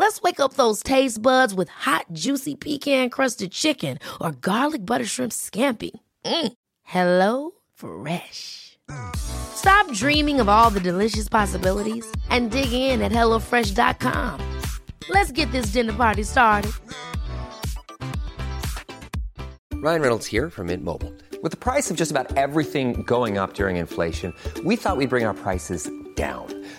Let's wake up those taste buds with hot, juicy pecan crusted chicken or garlic butter shrimp scampi. Mm. Hello Fresh. Stop dreaming of all the delicious possibilities and dig in at HelloFresh.com. Let's get this dinner party started. Ryan Reynolds here from Mint Mobile. With the price of just about everything going up during inflation, we thought we'd bring our prices down.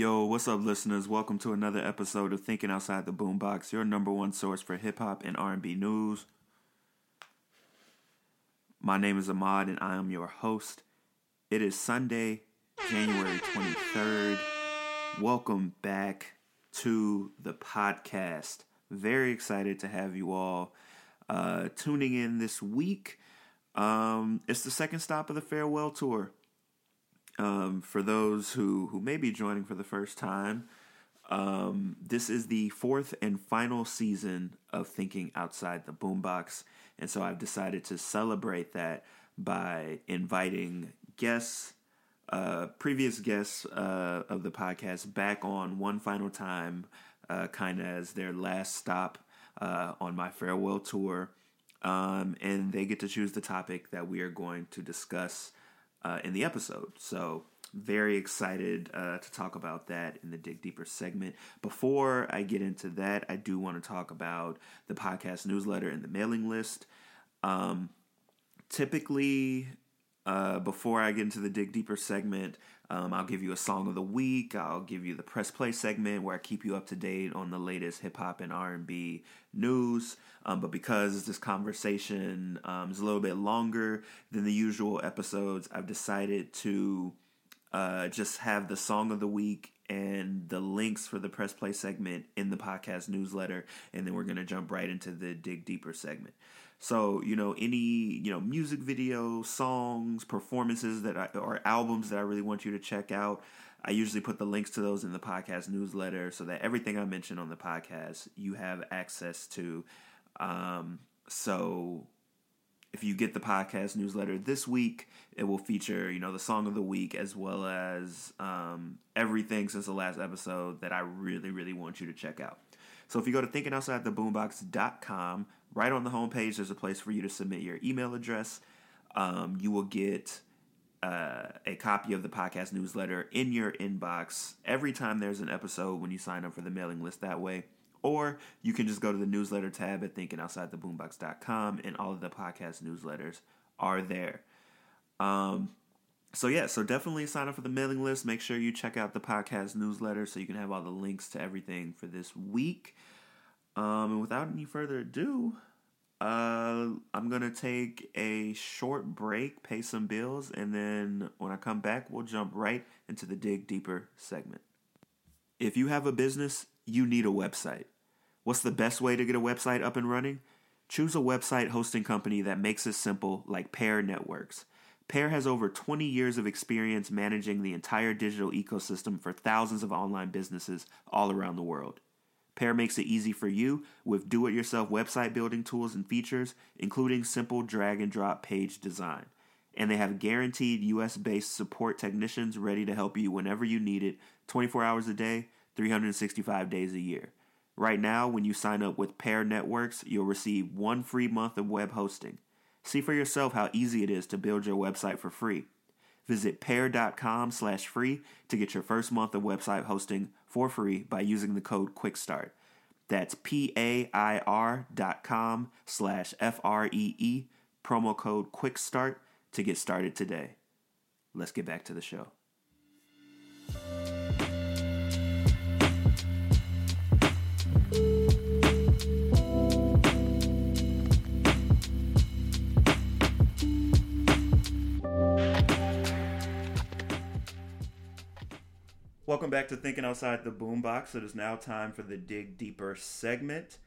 Yo, what's up, listeners? Welcome to another episode of Thinking Outside the Boombox, your number one source for hip hop and R&B news. My name is Ahmad, and I am your host. It is Sunday, January twenty third. Welcome back to the podcast. Very excited to have you all uh, tuning in this week. Um, it's the second stop of the farewell tour. Um, for those who, who may be joining for the first time, um, this is the fourth and final season of Thinking Outside the Boombox. And so I've decided to celebrate that by inviting guests, uh, previous guests uh, of the podcast, back on one final time, uh, kind of as their last stop uh, on my farewell tour. Um, and they get to choose the topic that we are going to discuss uh, in the episode. So, very excited uh, to talk about that in the Dig Deeper segment. Before I get into that, I do want to talk about the podcast newsletter and the mailing list. Um, typically, uh, before I get into the Dig Deeper segment, um, I'll give you a song of the week. I'll give you the press play segment where I keep you up to date on the latest hip hop and R and B news. Um, but because this conversation um, is a little bit longer than the usual episodes, I've decided to uh, just have the song of the week and the links for the press play segment in the podcast newsletter, and then we're gonna jump right into the dig deeper segment. So, you know, any, you know, music videos, songs, performances that I, or albums that I really want you to check out, I usually put the links to those in the podcast newsletter so that everything I mention on the podcast you have access to. Um, so if you get the podcast newsletter this week, it will feature, you know, the song of the week as well as um, everything since the last episode that I really, really want you to check out. So if you go to thinkingoutsidetheboombox.com, right on the homepage, there's a place for you to submit your email address. Um, you will get uh, a copy of the podcast newsletter in your inbox every time there's an episode when you sign up for the mailing list that way. Or you can just go to the newsletter tab at thinkingoutsidetheboombox.com and all of the podcast newsletters are there. Um, so yeah, so definitely sign up for the mailing list. Make sure you check out the podcast newsletter so you can have all the links to everything for this week. Um, and without any further ado, uh, I'm gonna take a short break, pay some bills, and then when I come back, we'll jump right into the dig deeper segment. If you have a business, you need a website. What's the best way to get a website up and running? Choose a website hosting company that makes it simple, like Pair Networks. Pair has over 20 years of experience managing the entire digital ecosystem for thousands of online businesses all around the world. Pair makes it easy for you with do it yourself website building tools and features, including simple drag and drop page design. And they have guaranteed US based support technicians ready to help you whenever you need it 24 hours a day, 365 days a year. Right now, when you sign up with Pair Networks, you'll receive one free month of web hosting. See for yourself how easy it is to build your website for free. Visit pair.com slash free to get your first month of website hosting for free by using the code QUICKSTART. That's P-A-I-R dot com slash F-R-E-E, promo code QUICKSTART to get started today. Let's get back to the show. Welcome back to Thinking Outside the Boombox. It is now time for the Dig Deeper segment.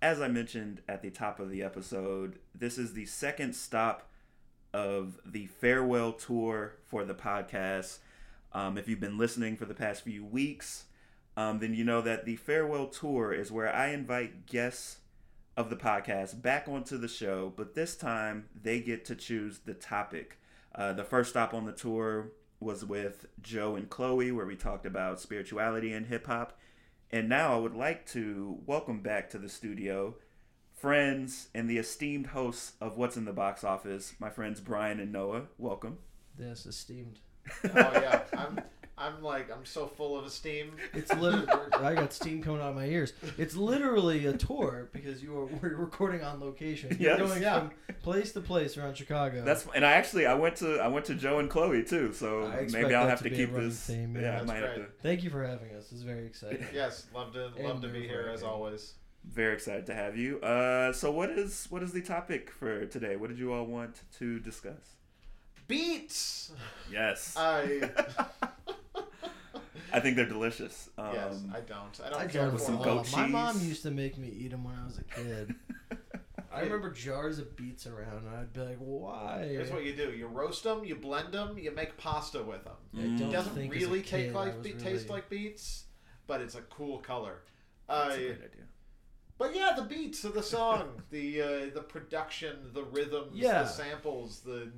As I mentioned at the top of the episode, this is the second stop of the farewell tour for the podcast. Um, if you've been listening for the past few weeks, um, then you know that the farewell tour is where I invite guests of the podcast back onto the show, but this time they get to choose the topic. Uh, the first stop on the tour was with Joe and Chloe, where we talked about spirituality and hip hop. And now I would like to welcome back to the studio friends and the esteemed hosts of What's in the Box Office, my friends Brian and Noah. Welcome. Yes, esteemed. Oh yeah, I'm I'm like I'm so full of esteem. It's literally I got steam coming out of my ears. It's literally a tour because you are we're recording on location. You're Yes. going Yeah. from place to place around Chicago. That's and I actually I went to I went to Joe and Chloe too, so maybe I'll have to to, keep this. theme, yeah. yeah, I That's might have to. Thank you for having us. It's very exciting. Yes, love to love And to be here as always. Very excited to have you. Uh, so what is what is the topic for today? What did you all want to discuss? Beats. Yes, I I think they're delicious. Um, yes, I don't. I don't I care with for some them. goat My mom used to make me eat them when I was a kid. I remember jars of beets around, and I'd be like, "Why?" Here's what you do: you roast them, you blend them, you make pasta with them. Mm. It doesn't think really kid take like be- really- taste like beets, but it's a cool color. that's a Uh, great idea. but yeah, the beats of the song, the uh, the production, the rhythms, Yeah. the samples, the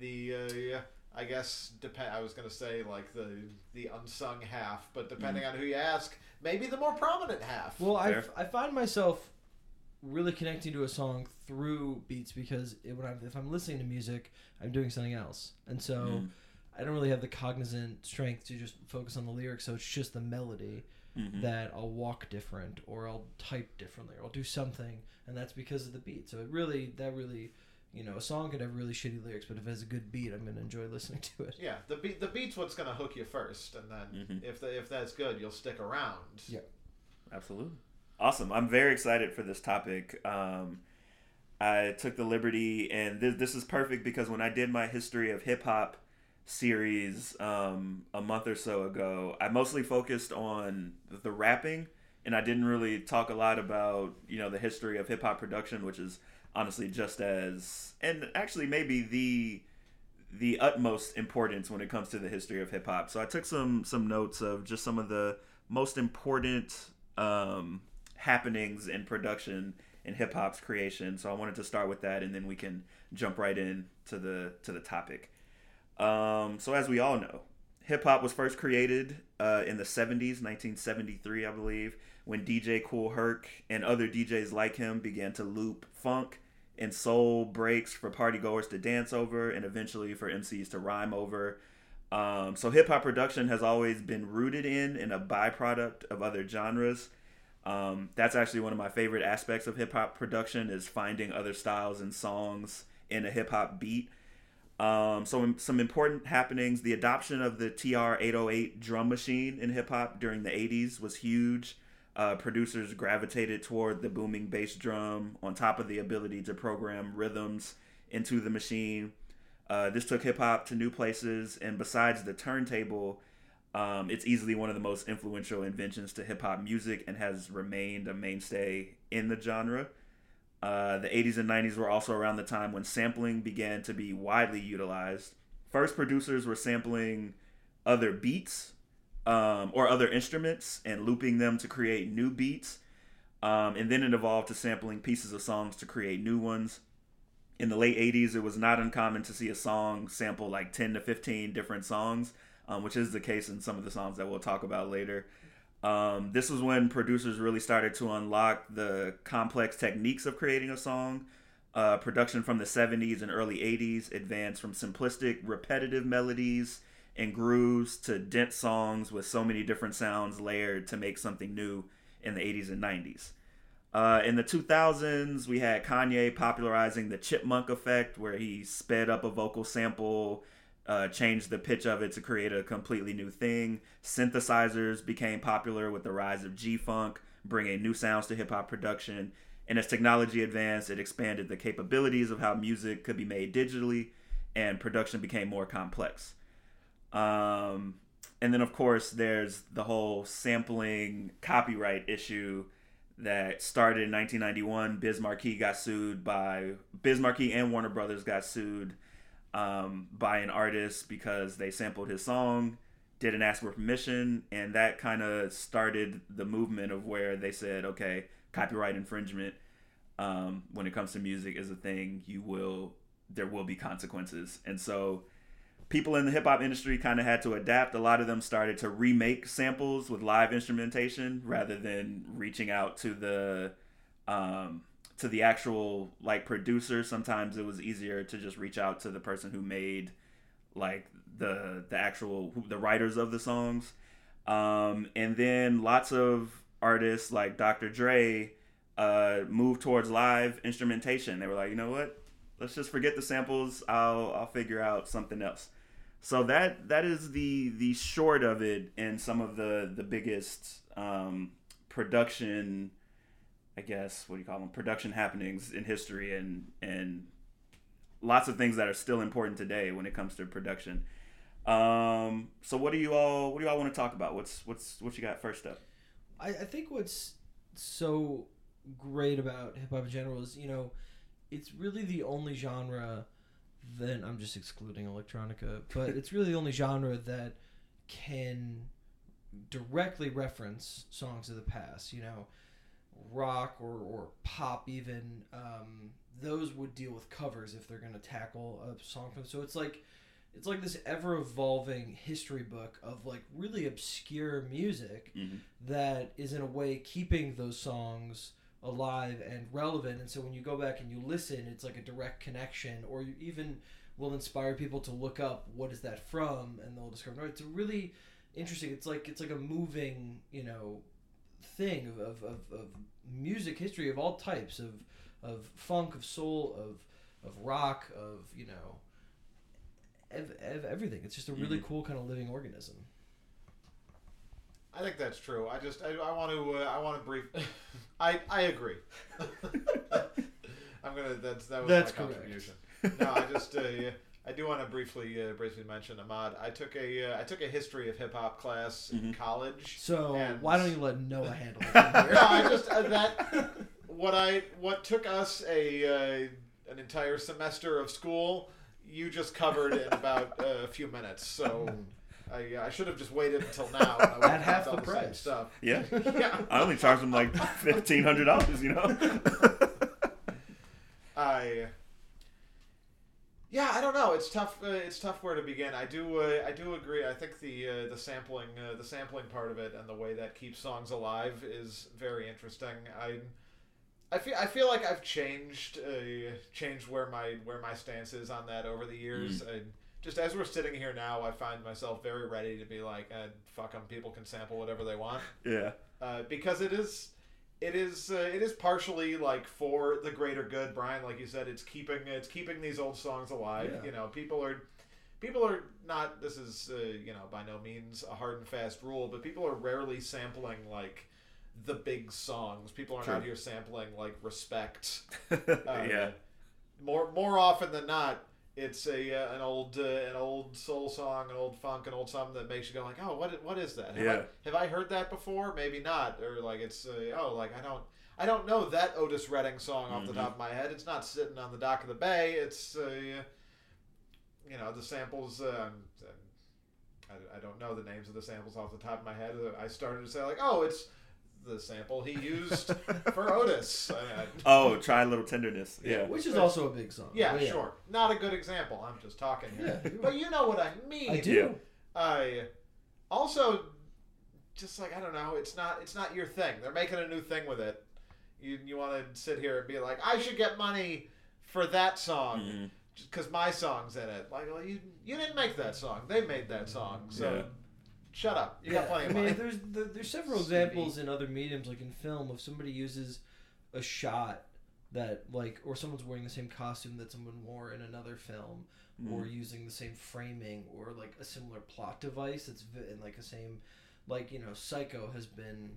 the uh, I guess depend. I was gonna say like the the unsung half, but depending on who you ask, maybe the more prominent half. Well, I, I find myself really connecting to a song through beats because it, when I'm, if I'm listening to music, I'm doing something else, and so Mm. I don't really have the cognizant strength to just focus on the lyrics. So it's just the melody Mhm. that I'll walk different, or I'll type differently, or I'll do something, and that's because of the beat. So it really that really. You know, a song could have really shitty lyrics, but if it has a good beat, I'm gonna enjoy listening to it. yeah, the beat the beat's what's gonna hook you first, and then Mhm. if the, if that's good, you'll stick around. Yeah. Absolutely. Awesome. I'm very excited for this topic. Um, I took the liberty, and this, this is perfect because when I did my history of hip hop series um, a month or so ago, I mostly focused on the rapping, and I didn't really talk a lot about you know the history of hip hop production, which is honestly just as and actually maybe the the utmost importance when it comes to the history of hip hop. So I took some some notes of just some of the most important um, happenings in production in hip hop's creation. So I wanted to start with that, and then we can jump right in to the to the topic. Um, so as we all know, hip hop was first created uh, in the 70s, 1973, I believe, when DJ Kool Herc and other DJs like him began to loop funk and soul breaks for partygoers to dance over and eventually for MCs to rhyme over. Um, so hip hop production has always been rooted in and a byproduct of other genres. Um, that's actually one of my favorite aspects of hip hop production is finding other styles and songs in a hip hop beat. Um, so some important happenings. The adoption of the TR-808 drum machine in hip hop during the 80s was huge. Uh, producers gravitated toward the booming bass drum on top of the ability to program rhythms into the machine. Uh, this took hip hop to new places, and besides the turntable, um, it's easily one of the most influential inventions to hip hop music and has remained a mainstay in the genre. Uh, the 80s and 90s were also around the time when sampling began to be widely utilized. First, producers were sampling other beats um, or other instruments and looping them to create new beats. Um, and then it evolved to sampling pieces of songs to create new ones. In the late 80s, it was not uncommon to see a song sample like 10 to 15 different songs, um, which is the case in some of the songs that we'll talk about later. Um, this was when producers really started to unlock the complex techniques of creating a song. Uh, production from the 70s and early 80s advanced from simplistic, repetitive melodies and grooves to dense songs with so many different sounds layered to make something new in the 80s and 90s. Uh, in the 2000s, we had Kanye popularizing the chipmunk effect, where he sped up a vocal sample, uh, changed the pitch of it to create a completely new thing. Synthesizers became popular with the rise of G Funk, bringing new sounds to hip hop production. And as technology advanced, it expanded the capabilities of how music could be made digitally, and production became more complex. Um, and then, of course, there's the whole sampling copyright issue that started in 1991. Biz Markie got sued by Biz Markie and Warner Brothers got sued um, by an artist because they sampled his song, didn't ask for permission, and that kind of started the movement of where they said, okay, copyright infringement um, when it comes to music is a thing. You will there will be consequences, and so people in the hip hop industry kind of had to adapt. A lot of them started to remake samples with live instrumentation rather than reaching out to the um, to the actual like producer. Sometimes it was easier to just reach out to the person who made like the the actual the writers of the songs. Um, and then lots of artists like Dr. Dre uh, moved towards live instrumentation. They were like, you know what? Let's just forget the samples. I'll I'll figure out something else. So that that is the the short of it, and some of the the biggest um, production, I guess, what do you call them? Production happenings in history, and and lots of things that are still important today when it comes to production. Um, so what do you all what do you all want to talk about? What's what's what you got first up? I, I think what's so great about hip hop in general is you know it's really the only genre then I'm just excluding electronica, but it's really the only genre that can directly reference songs of the past. You know, rock or, or pop even. Um, those would deal with covers if they're going to tackle a song from. So it's like it's like this ever evolving history book of like really obscure music Mhm. that is in a way keeping those songs alive and relevant. And so when you go back and you listen it's like a direct connection or you even will inspire people to look up what is that from and they'll discover. No, it's a really interesting it's like it's like a moving you know thing of, of, of, of music history of all types of of funk of soul of of rock of you know ev- ev- everything. It's just a really Mhm. cool kind of living organism I think that's true. I just I, I want to uh, I want to brief. I I agree. I'm gonna that's that was That's my correct. contribution. No, I just uh, yeah, I do want to briefly uh, briefly mention Ahmad. I took a uh, I took a history of hip hop class in college. so and- why don't you let noah handle it from no, I just uh, that what I what took us a uh, an entire semester of school, you just covered in about uh, a few minutes. So I, I should have just waited until now. and I would At half done the same price. Stuff. Yeah, Yeah. I only charged them like fifteen hundred dollars. You know. I. Yeah, I don't know. It's tough. Uh, it's tough where to begin. I do. Uh, I do agree. I think the uh, the sampling uh, the sampling part of it and the way that keeps songs alive is very interesting. I. I feel, I feel like I've changed uh, changed where my where my stance is on that over the years. I, just as we're sitting here now, I find myself very ready to be like, eh, "Fuck them, people can sample whatever they want." yeah. uh, because it is it is uh, it is partially like for the greater good brian like you said it's keeping it's keeping these old songs alive Yeah. you know people are people are not this is uh, you know by no means a hard and fast rule but people are rarely sampling like the big songs people aren't True. out here sampling like respect yeah. uh, more more often than not, it's a uh, an old uh, an old soul song, an old funk, an old something that makes you go like, oh, what what is that? Have, Yeah. I, have I heard that before? Maybe not, or like it's uh, oh, like I don't I don't know that Otis Redding song off the Mhm. top of my head. It's not sitting on the dock of the bay. It's uh, you know the samples. Uh, I, I don't know the names of the samples off the top of my head. I started to say like, oh, it's the sample he used for Otis. I- I- Oh, try a little tenderness. Yeah. Which is also a big song. yeah, But sure. Not a good example. I'm just talking here. Yeah. But you know what I mean. I do. I also just like I don't know. It's not it's not your thing. They're making a new thing with it. You you want to sit here and be like, I should get money for that song Mhm. because my song's in it. Like, well, you you didn't make that song. They made that song. So Yeah. Shut up. You yeah, got plenty I of mean, money. there's there, there's several Stevie. examples in other mediums, like in film, if somebody uses a shot that like, or someone's wearing the same costume that someone wore in another film, or mm. using the same framing, or like a similar plot device that's in like the same, like you know, Psycho has been.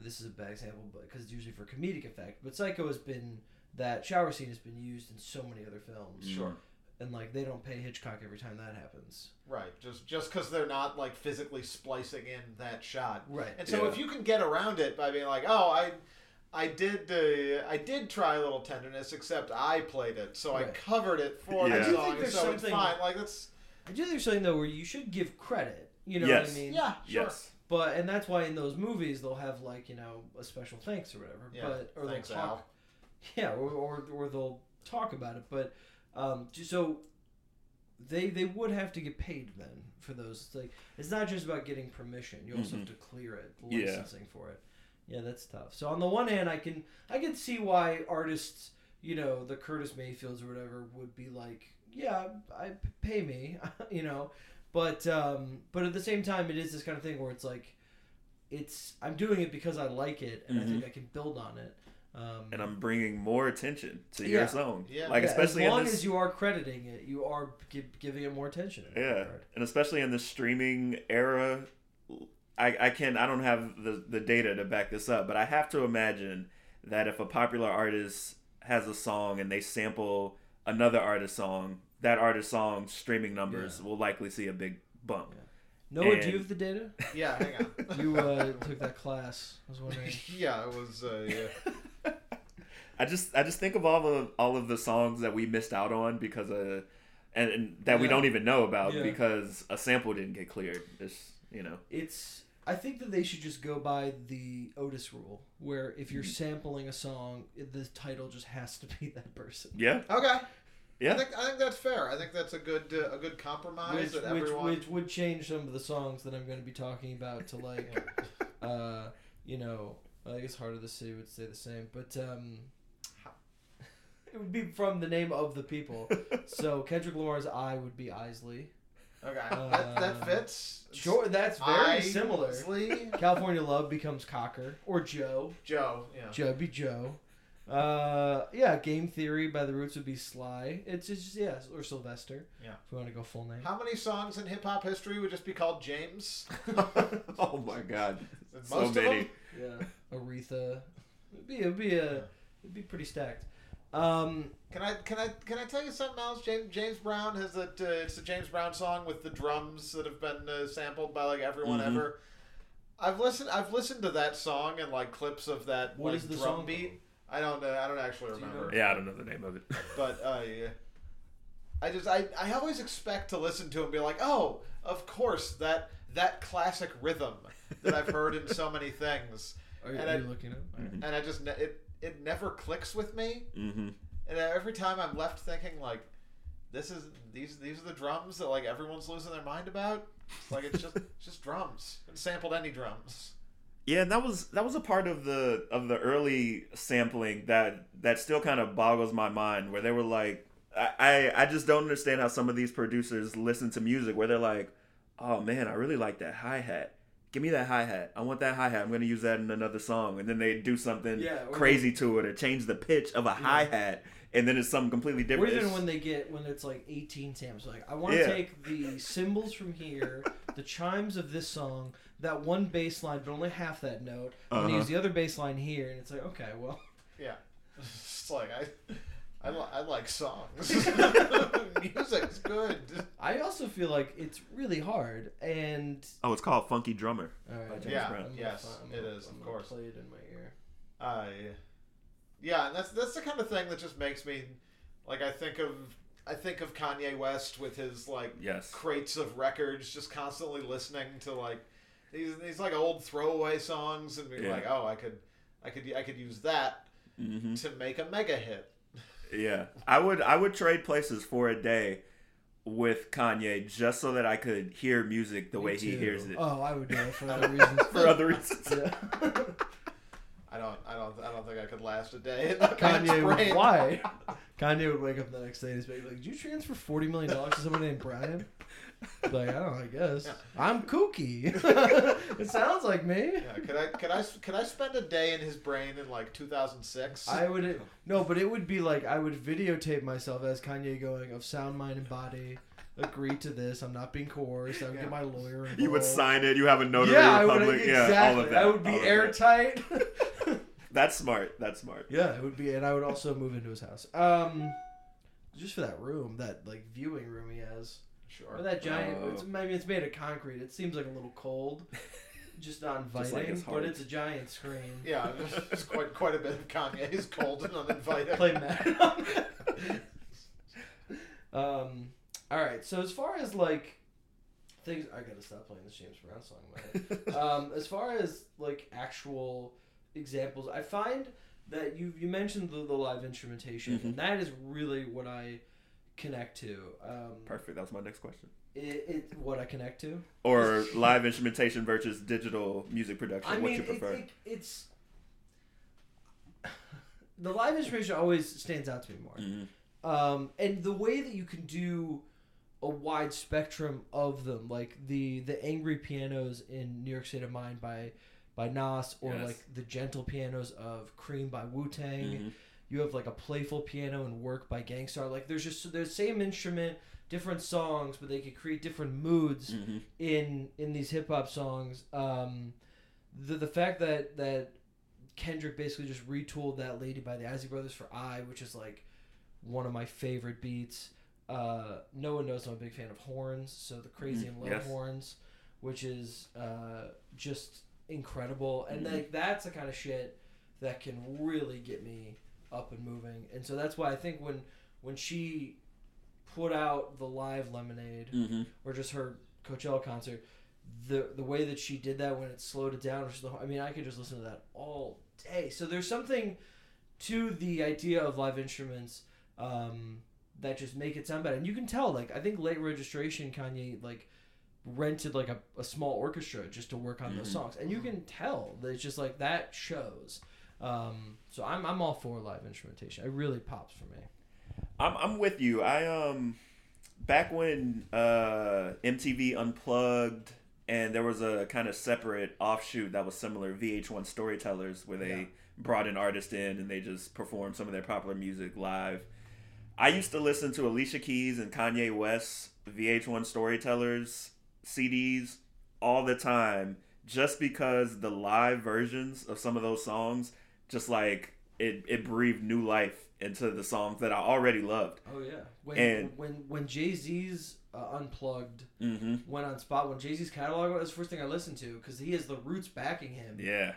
This is a bad example, but because it's usually for comedic effect. But Psycho has been that shower scene has been used in so many other films. Sure. And like they don't pay Hitchcock every time that happens. Right, just just because they're not like physically splicing in that shot. Right. And so Yeah. if you can get around it by being like, oh, I, I did, uh, I did try a little tenderness, except I played it, so I covered it for Yeah. I the do song, think and there's so it's something- fine. Like that's I do think there's something though where you should give credit. You know Yes. what I mean? yeah, sure. Yes. But and that's why in those movies they'll have like you know a special thanks or whatever. Yeah, But or thanks, they'll talk. Al. Yeah, or, or or they'll talk about it. But um, so they they would have to get paid then for those. It's like it's not just about getting permission. You also Mhm. have to clear it, the Yeah. licensing for it. Yeah, that's tough. So on the one hand, I can I can see why artists, you know, the Curtis Mayfields or whatever, would be like, yeah, I pay me, you know, but um, but at the same time, it is this kind of thing where it's like, it's I'm doing it because I like it and I think I can build on it. Um, And I'm bringing more attention to Yeah. your song. Yeah. Like yeah, especially as long in this, as you are crediting it, you are gi- giving it more attention. Yeah, regard. and especially in the streaming era, I I can I don't have the the data to back this up, but I have to imagine that if a popular artist has a song and they sample another artist's song, that artist's song streaming numbers will likely see a big bump. Noah, And- do you have the data? Yeah, hang on. You uh, took that class. I was wondering. yeah, it was. Uh, yeah. I just I just think of all the all of the songs that we missed out on because uh and, and that we don't even know about Yeah. because a sample didn't get cleared. It's you know. It's. I think that they should just go by the Otis rule, where if Mm-hmm. you're sampling a song, the title just has to be that person. Yeah. Okay. Yeah, I think I think that's fair. I think that's a good uh, a good compromise Which, that which, everyone. which would change some of the songs that I'm going to be talking about to like, uh, you know, I guess Heart of the City would stay the same, but um, it would be from the name of the people. so Kendrick Lamar's "I" would be Isley. okay, uh, that, that fits. Sure, that's very similar. Isley, California Love becomes Cocker or Joe. Joe. Yeah. Joe be Joe. Uh, yeah, Game Theory by the Roots would be Sly. It's just yeah, or Sylvester. Yeah. If we want to go full name. How many songs in hip hop history would just be called James? oh my god. Most So of many. them? Yeah, Aretha. It'd be it'd be a it'd be pretty stacked. Um, Can I can I can I tell you something else? James James Brown has that. Uh, it's a James Brown song with the drums that have been uh, sampled by like everyone Mhm. ever. I've listened. I've listened to that song and like clips of that What like is the drum song beat. I don't. Uh, I don't actually Do you remember. Yeah, I don't know the name of it. but uh, I just I, I always expect to listen to it and be like, oh, of course that that classic rhythm that I've heard in so many things, are, you- And are I- you looking up? and I just it it never clicks with me, mm-hmm. and every time I'm left thinking like, this is these these are the drums that like everyone's losing their mind about. It's like it's just it's just drums and sampled any drums. Yeah, and that was that was a part of the of the early sampling that that still kind of boggles my mind. Where they were like, I I, I just don't understand how some of these producers listen to music where they're like, oh man, I really like that hi hat. Give me that hi hat. I want that hi hat. I'm gonna use that in another song, and then they do something Yeah, or crazy to it or change the pitch of a hi hat, and then it's something completely different. Or even when they get when it's like 18 samples, like I want to Yeah. take the cymbals from here, the chimes of this song, that one bass line, but only half that note. I'm gonna Uh-huh. use the other bass line here, and it's like okay, well, Yeah, it's like I. I, li- I like songs. Music's good. I also feel like it's really hard, and oh, it's called Funky Drummer. all right, James Yeah, Brown. I'm gonna yes, fi- I'm it gonna- is, of I'm gonna course. Play it in my ear. I, yeah, and that's that's the kind of thing that just makes me, like, I think of I think of Kanye West with his like Yes. crates of records, just constantly listening to like these these like old throwaway songs and be Yeah. like, oh, I could, I could, I could use that hmm to make a mega hit. Yeah, I would I would trade places for a day with Kanye just so that I could hear music the Me way he hears it Oh, I would do it for other reasons. for other reasons. Yeah. I don't, I don't, I don't think I could last a day. in that man's Kanye would, why? Kanye would wake up the next day and he's like, "Did you transfer forty million dollars to someone named Brian?" Like, I don't know. I guess I'm kooky. it sounds like me. Yeah, could I, could I, could I spend a day in his brain in like 2006? I would no, but it would be like I would videotape myself as Kanye going of sound, mind, and body. Agree to this. I'm not being coerced. I would get my lawyer. Involved. You would sign it. You have a notary Yeah, I would public. exactly. Yeah, all of that. I would be all of that. airtight. That's smart. That's smart. yeah, it would be, and I would also move into his house. Um, just for that room, that like viewing room he has. Sure. Or that giant. Oh. It's, maybe it's made of concrete. It seems like a little cold. Just not inviting, Just like his but it's a giant screen. Yeah, there's, there's quite quite a bit of Kanye's cold and uninvited. Play Madden um. All right. So as far as like things, I gotta stop playing this James Brown song. in my head. um. As far as like actual examples, I find that you you mentioned the, the live instrumentation, Mhm. and that is really what I connect to. Um, Perfect. That was my next question. It, it what I connect to. Or live instrumentation versus digital music production. I what mean, you prefer? it- it's the live instrumentation always stands out to me more. Mhm. Um, and the way that you can do a wide spectrum of them, like the the angry pianos in New York State of Mind by by Nas, or Yes. like the gentle pianos of Cream by Wu Tang. Mhm. You have like a playful piano and Work by Gang Starr. Like there's just the same instrument, different songs, but they could create different moods Mhm. in in these hip hop songs. Um, the the fact that that Kendrick basically just retooled that "Lady" by the Isley Brothers for "I," which is like one of my favorite beats. Uh, no one knows I'm a big fan of horns, so the crazy Mhm, and low yes. horns, which is uh, just incredible, and Mhm. like that's the kind of shit that can really get me up and moving, and so that's why I think when when she put out the live Lemonade Mhm. or just her Coachella concert, the the way that she did that when it slowed it down, the, I mean, I could just listen to that all day. So there's something to the idea of live instruments um, that just make it sound better, and you can tell. Like I think late registration, Kanye like rented like a, a small orchestra just to work on those Mhm. songs, and you can tell that it's just like that shows. Um, so I'm I'm all for live instrumentation. It really pops for me. I'm I'm with you. I um back when uh MTV unplugged and there was a kind of separate offshoot that was similar VH1 Storytellers where they Yeah. brought an artist in and they just performed some of their popular music live. I used to listen to Alicia Keys and Kanye West's VH1 Storytellers CDs all the time just because the live versions of some of those songs just like it, it breathed new life into the songs that I already loved. Oh yeah. When And- when when Jay Z's uh, unplugged Mm-hmm. went on spot when Jay Z's catalog was the first thing I listened to because he has the Roots backing him Yeah,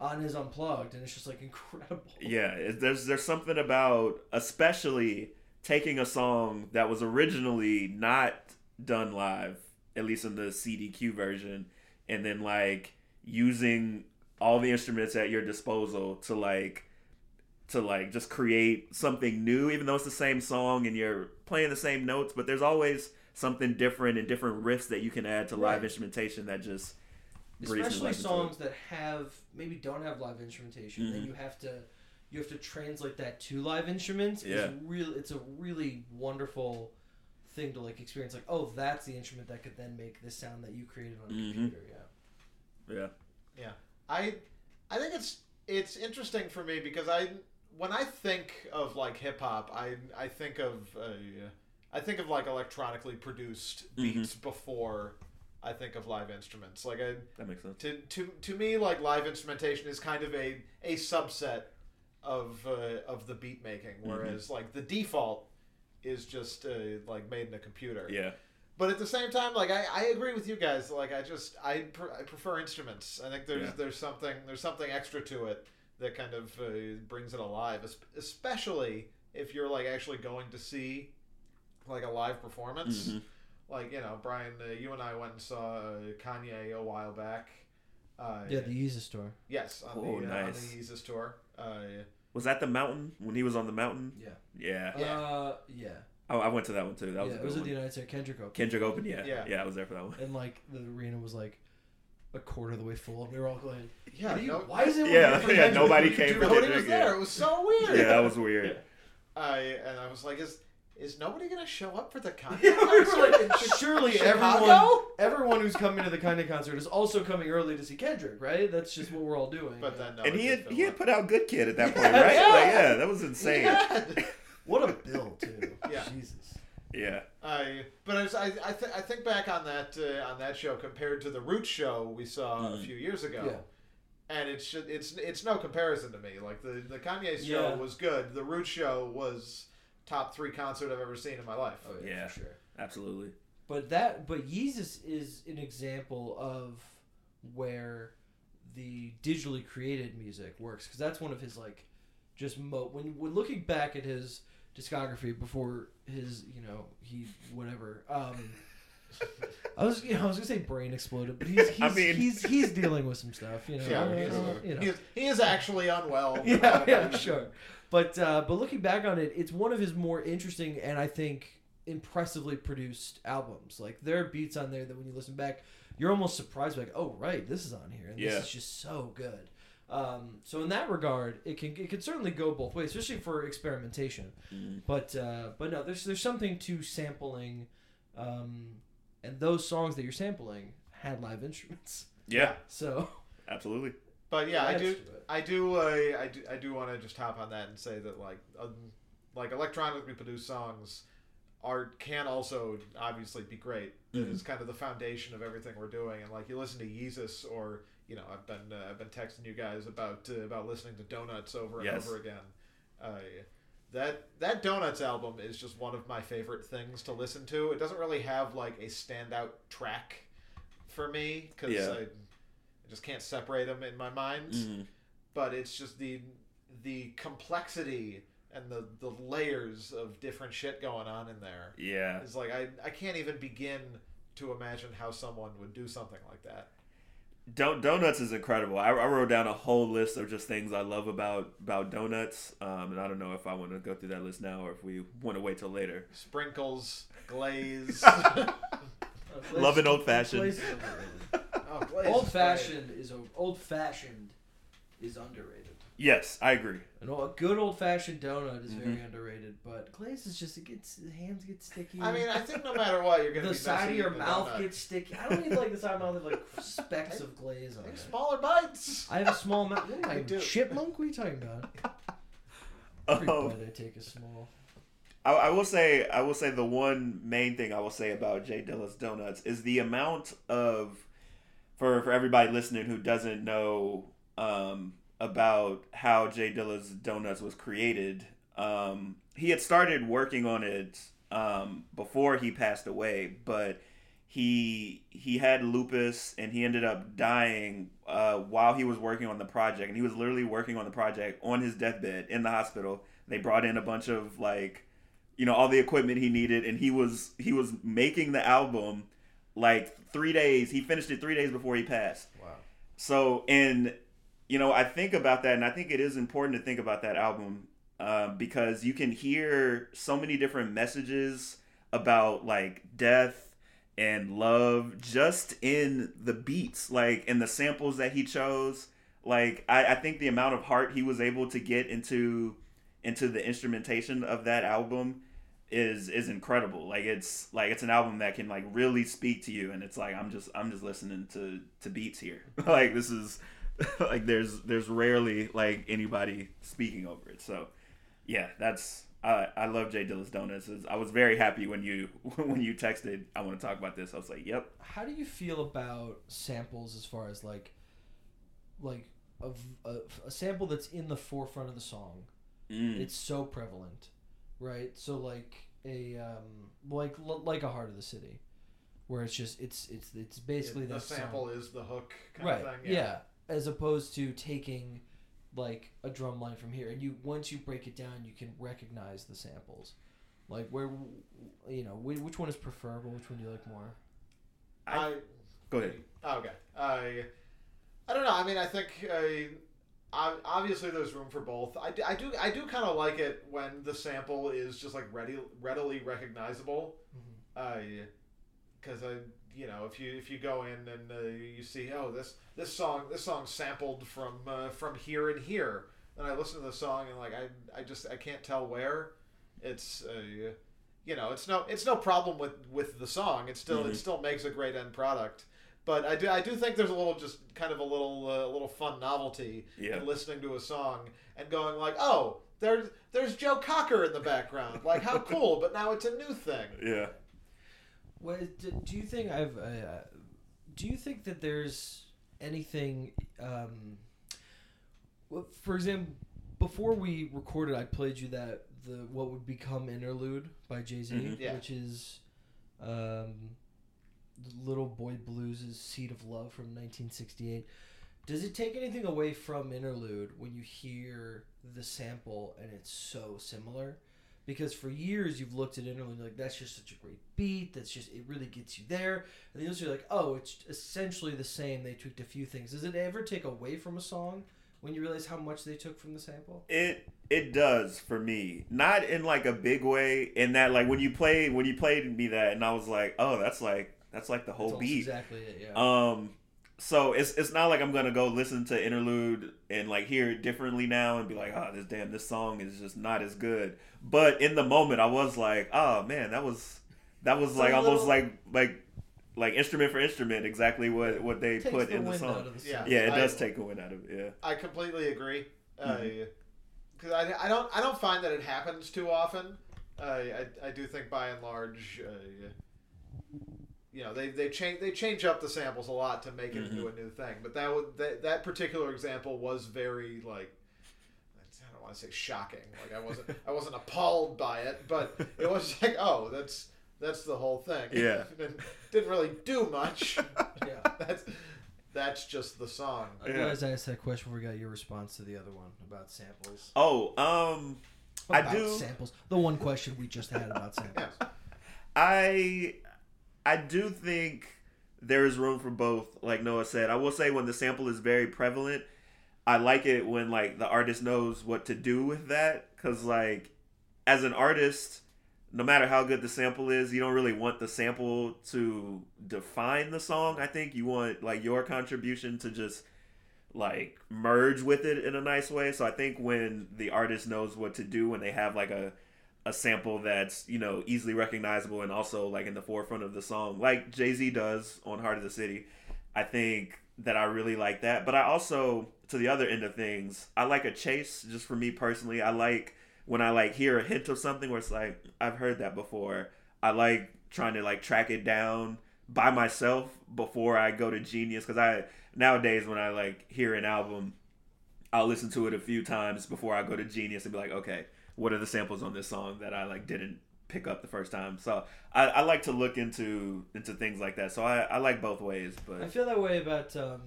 on his unplugged and it's just like incredible. yeah. There's there's something about especially taking a song that was originally not done live, at least in the CDQ version, and then like using all the instruments at your disposal to like to like just create something new even though it's the same song and you're playing the same notes but there's always something different and different riffs that you can add to live Right. instrumentation that just Especially life into it. songs that have maybe don't have live instrumentation and Mhm. you have to you have to translate that to live instruments. Yeah. It's real it's a really wonderful thing to like experience like oh that's the instrument that could then make this sound that you created on a Mhm. computer yeah yeah Yeah, I I think it's it's interesting for me because I when I think of like hip hop, I I think of uh, I think of like electronically produced beats before I think of live instruments. Like I that makes sense to to to me like live instrumentation is kind of a a subset of uh, of the beat making, whereas like the default is just uh, like made in a computer. yeah But at the same time, like I, I agree with you guys. Like I just I, pr- I prefer instruments. I think there's Yeah. there's something there's something extra to it that kind of uh, brings it alive, especially if you're like actually going to see like a live performance. Mhm. like you know, Brian, uh, you and I went and saw uh, Kanye a while back. Uh, Yeah, the Yeezus tour. yes, on Oh, the uh, on the Yeezus tour. Uh, Was that the mountain when he was on the mountain? Yeah. Yeah. Yeah. Uh, yeah. Oh, I went to that one too. That was yeah, a it was at one. the United States Kendrick Open. Kendrick Open. Yeah. Yeah. Yeah. I was there for that one. and like the arena was like a quarter of the way full, and we were all going, yeah, you- no- why is it? Yeah, yeah, nobody came for nobody was there. yeah. It was so weird. Yeah, that was weird. I and I was like, is is nobody gonna show up for the Kanye concert? like, surely everyone, everyone who's coming to the Kanye concert is also coming early to see Kendrick, right? That's just what we're all doing. But then no, and he had fill he had put out Good Kid at that point, right? yeah. Like, yeah, that was insane. What a bill too. Yeah. Jesus. Yeah. I but I was, I I, th- I think back on that uh, on that show compared to the Roots show we saw a Mhm. few years ago. Yeah. And it's it's it's no comparison to me. Like the the Kanye show Yeah. was good. The Roots show was top three concert I've ever seen in my life. Oh yeah, Yeah. for sure. Absolutely. But that, but Yeezus is an example of where the digitally created music works because that's one of his like just mo when when looking back at his discography before his you know he whatever um I was you know I was gonna say brain exploded but he's he's I mean- he's, he's dealing with some stuff you know, Yeah, uh, he is, you know. he is, he is actually unwell. yeah, yeah, sure. But uh, but looking back on it, it's one of his more interesting and I think impressively produced albums. Like there are beats on there that when you listen back, you're almost surprised, like, oh right, this is on here, and Yeah. this is just so good. Um, so in that regard, it can it can certainly go both ways, especially for experimentation. Mhm. But uh, but no, there's there's something to sampling, um, and those songs that you're sampling had live instruments. Yeah. So Absolutely. But yeah, I do. I do, uh, I do, I do want to just hop on that and say that like, um, like electronically produced songs are can also obviously be great. Mhm. It's kind of the foundation of everything we're doing. And like you listen to Yeezus, or you know, I've been uh, I've been texting you guys about uh, about listening to Donuts over and Yes. over again. Uh, that that Donuts album is just one of my favorite things to listen to. It doesn't really have like a standout track for me because Yeah. I, I just can't separate them in my mind Mhm. but it's just the the complexity and the the layers of different shit going on in there. Yeah. It's like I I can't even begin to imagine how someone would do something like that. Don- donuts is incredible. I, I wrote down a whole list of just things I love about about donuts, um, and I don't know if I want to go through that list now or if we want to wait till later. Sprinkles, glaze. Love an old fashioned. Glaze is overrated. oh, Old is fashioned is old fashioned is underrated. Yes, I agree. An old, a good old fashioned donut is very Mhm. underrated, but glaze is just it gets the hands get sticky. I mean, I think no matter what, you're gonna the be side messy of your mouth donut. gets sticky. I don't even like the side of my mouth with like specks of glaze on Take it. smaller bites. I have a small mouth. What am I I, do. chipmunk? What are you talking about? Every Um, I take a small. I, I will say, I will say the one main thing I will say about Jay Dilla's Donuts is the amount of, for for everybody listening who doesn't know um, about how Jay Dilla's Donuts was created. Um, he had started working on it um, before he passed away, but he he had lupus and he ended up dying uh, while he was working on the project, and he was literally working on the project on his deathbed in the hospital. They brought in a bunch of like you know all the equipment he needed and he was he was making the album like three days he finished it three days before he passed Wow. so and you know i think about that and i think it is important to think about that album um, because you can hear so many different messages about like death and love just in the beats like in the samples that he chose. Like I, I think the amount of heart he was able to get into into the instrumentation of that album is is incredible. Like it's like it's an album that can like really speak to you and it's like i'm just i'm just listening to to beats here. Like this is like there's there's rarely like anybody speaking over it so yeah that's i i love jay dilla's donuts i was very happy when you when you texted i want to talk about this i was like yep How do you feel about samples as far as like, like a, a, a sample that's in the forefront of the song? Mm. It's so prevalent, right? So like a um, like like a heart of the city, where it's just it's it's it's basically the that song. sample is the hook kind right? of thing. yeah. As opposed to taking like a drum line from here, and you once you break it down, you can recognize the samples. Like where, you know, which one is preferable? Which one do you like more? I Go ahead. Oh, okay. I I don't know. I mean, I think uh, I, ob- obviously there's room for both. I do I do kind of like it when the sample is just like ready readily recognizable. Mm-hmm. Because I you know if you if you go in and uh, you see oh this this song this song sampled from uh, from here and here, and I listen to the song and like I I just I can't tell where it's. Uh, you know, it's no it's no problem with with the song. It still Mhm. it still makes a great end product. But I do I do think there's a little just kind of a little uh, little fun novelty Yeah. in listening to a song and going like, oh, there's there's Joe Cocker in the background. Like how cool! But now it's a new thing. Yeah. What do, do you think I've? Uh, do you think that there's anything? Um, well, for example, before we recorded, I played you that the what would become interlude by Jay Z, Mhm. Yeah. which is um, Little Boy Blues' "Seed of Love" from 1968. Does it take anything away from interlude when you hear the sample and it's so similar? Because for years you've looked at interlude and you're like that's just such a great beat that's just it really gets you there and then you're like oh it's essentially the same they tweaked a few things does it ever take away from a song when you realize how much they took from the sample It it does for me. Not in like a big way. In that like when you played when you played me that and I was like, oh, that's like that's like the whole That's beat. exactly it yeah Um, so it's it's not like I'm gonna go listen to interlude and like hear it differently now and be like, oh, this damn this song is just not as good. But in the moment, I was like, oh man, that was that was It's like almost little- like like like instrument for instrument, exactly what what they put the in the song. the Yeah. song. Yeah, it I- does take a win out of it. Yeah. I completely agree. Mhm. Because I, I don't I don't find that it happens too often. Uh, I I do think by and large, uh, you know, they they change they change up the samples a lot to make it into a new thing. But that would that, that particular example was very like. I don't want to say shocking. Like I wasn't, I wasn't appalled by it, but it was like, oh, that's that's the whole thing. Yeah. It didn't really do much. yeah that's that's just the song. I realized I asked that question before we got your response to the other one about samples. Oh, um, I do. samples. The one question we just had about samples. Yes. I I do think there is room for both. Like Noah said, I will say when the sample is very prevalent, I like it when like the artist knows what to do with that. Cause like as an artist, no matter how good the sample is, you don't really want the sample to define the song. I think you want like your contribution to just like merge with it in a nice way. So I think when the artist knows what to do when they have like a a sample that's you know easily recognizable and also like in the forefront of the song, like Jay Z does on Heart of the City. I think that I really like that, but I also to the other end of things, I like a chase. Just for me personally, I like when I like hear a hint of something where it's like I've heard that before. I like trying to like track it down by myself before I go to Genius because I nowadays when I like hear an album, I'll listen to it a few times before I go to Genius and be like, okay, what are the samples on this song that I like didn't pick up the first time? So I, I like to look into into things like that. So I, I like both ways, but I feel that way about um,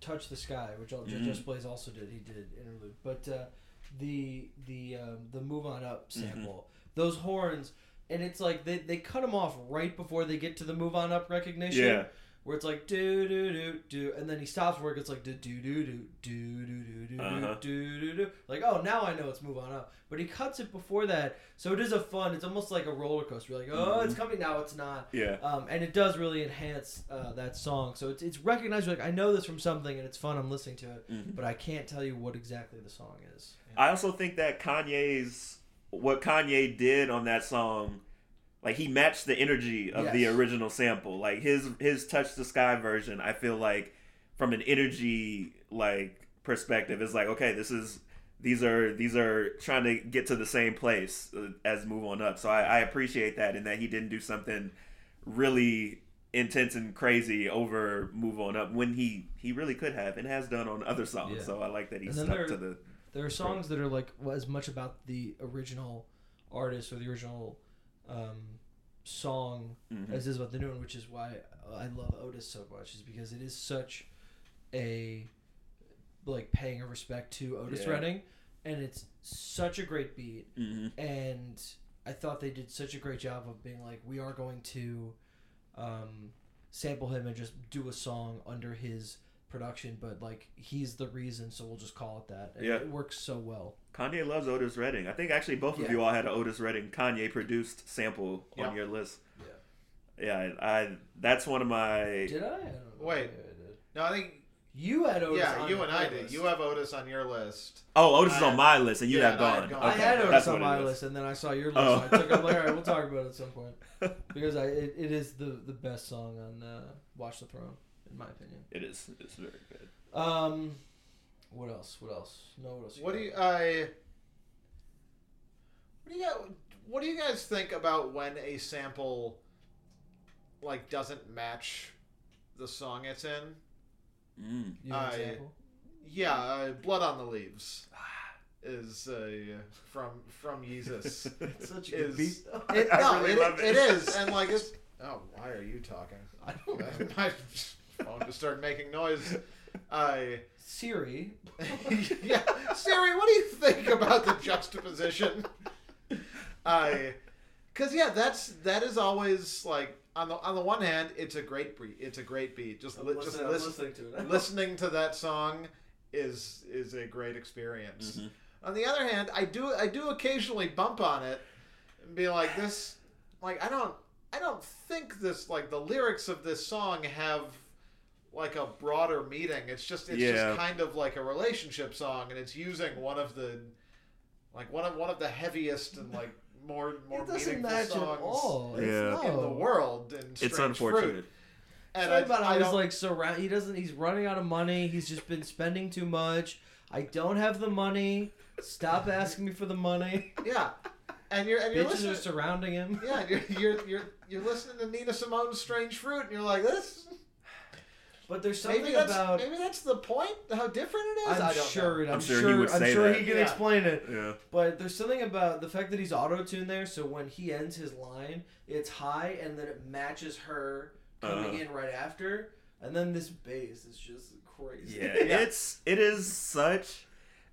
"Touch the Sky," which all, Mhm. Just Blaze also did. He did interlude, but uh, the the um, the "Move On Up" Mm-hmm. sample, those horns, and it's like they, they cut them off right before they get to the "Move On Up" recognition. Yeah. Where it's like do do do do, and then he stops where it gets like do do do do do do do Uh-huh. do do do. Like oh now I know it's "Move On Up," but he cuts it before that, so it is a fun. It's almost like a roller coaster. You're like oh it's coming now, it's not. Mm-hmm. yeah. Um, and it does really enhance uh, that song. So it's, it's recognized. Like I know this from something, and it's fun. I'm listening to it, Mhm. but I can't tell you what exactly the song is. I also think that Kanye's what Kanye did on that song, like he matched the energy of the original sample. Like his his Touch the Sky version, I feel like from an energy like perspective, is like okay, this is these are these are trying to get to the same place uh, as Move On Up. So I, I appreciate that in that he didn't do something really intense and crazy over Move On Up when he he really could have and has done on other songs. Yeah. So I like that he stuck there- to the There are songs that are like well, as much about the original artist or the original um, song Mhm. as is about the new one, which is why I love Otis so much, is because it is such a like paying a respect to Otis Yeah. Redding, and it's such a great beat. Mhm. and I thought they did such a great job of being like, we are going to um, sample him and just do a song under his production, but like he's the reason, so we'll just call it that. And Yeah. it works so well. Kanye loves Otis Redding. I think actually both of Yeah. you all had an Otis Redding Kanye produced sample Yeah. on your list. Yeah. Yeah, I that's one of my Did I? I don't know. Wait. I did. No, I think You had Otis. yeah, on you and I list. did. You have Otis on your list. Oh, Otis is on my list and you yeah, have and I gone. had gone. I had Otis that's on what my list, and then I saw your list. Oh. So I took. it. I'm like, all right, we'll talk about it at some point because I it, it is the the best song on uh, Watch the Throne, in my opinion. It is. It's very good. Um, what else? What else? No, what else? What do you I? What do you got- What do you guys think about when a sample like doesn't match the song it's in? Mm. You have I- example? Yeah, uh, "Blood on the Leaves" is uh, from from Yeezus. It's such a is beat. it, I no, really it, love it. it is, and like it's. Oh, why are you talking? I don't know. My phone just started making noise. I. Siri. yeah, Siri, what do you think about the juxtaposition? I, because yeah, that's that is always like on the on the one hand, it's a great beat. It's a great beat. Just li- just listen, listening to it. listening to that song is is a great experience. Mm-hmm. On the other hand, I do I do occasionally bump on it and be like this like I don't I don't think this like the lyrics of this song have like a broader meeting. It's just it's Yeah. just kind of like a relationship song and it's using one of the like one of one of the heaviest and like more more It doesn't meaningful match at songs all. It's Yeah. no. in the world. In It's unfortunate. Fruit. And Sorry about I, how I he's don't, like surround. He doesn't. He's running out of money. He's just been spending too much. I don't have the money. Stop asking me for the money. yeah. And you're and you're Bitches listening. are surrounding him. Yeah, you're, you're you're you're listening to Nina Simone's "Strange Fruit," and you're like, "This But there's something maybe that's about. maybe that's the point. How different it is. I'm I don't sure. Know. I'm, I'm sure sure. he would I'm say sure that. he can Yeah. explain it. Yeah. But there's something about the fact that he's auto tuned there, so when he ends his line, it's high, and then it matches her coming Uh-huh. in right after, and then this bass is just crazy. Yeah, it's it is such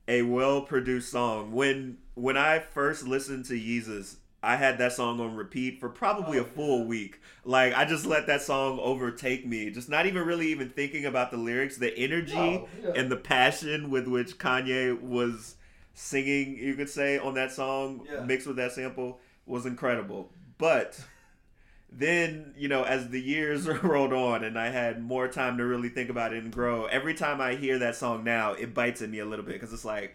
a well produced song. When when I first listened to Yeezus, I had that song on repeat for probably Oh, a full week. Like I just let that song overtake me, just not even really even thinking about the lyrics, the energy No, yeah. and the passion with which Kanye was singing, you could say, on that song Yeah. mixed with that sample was incredible. But then you know as the years rolled on and i had more time to really think about it and grow every time i hear that song now it bites at me a little bit because it's like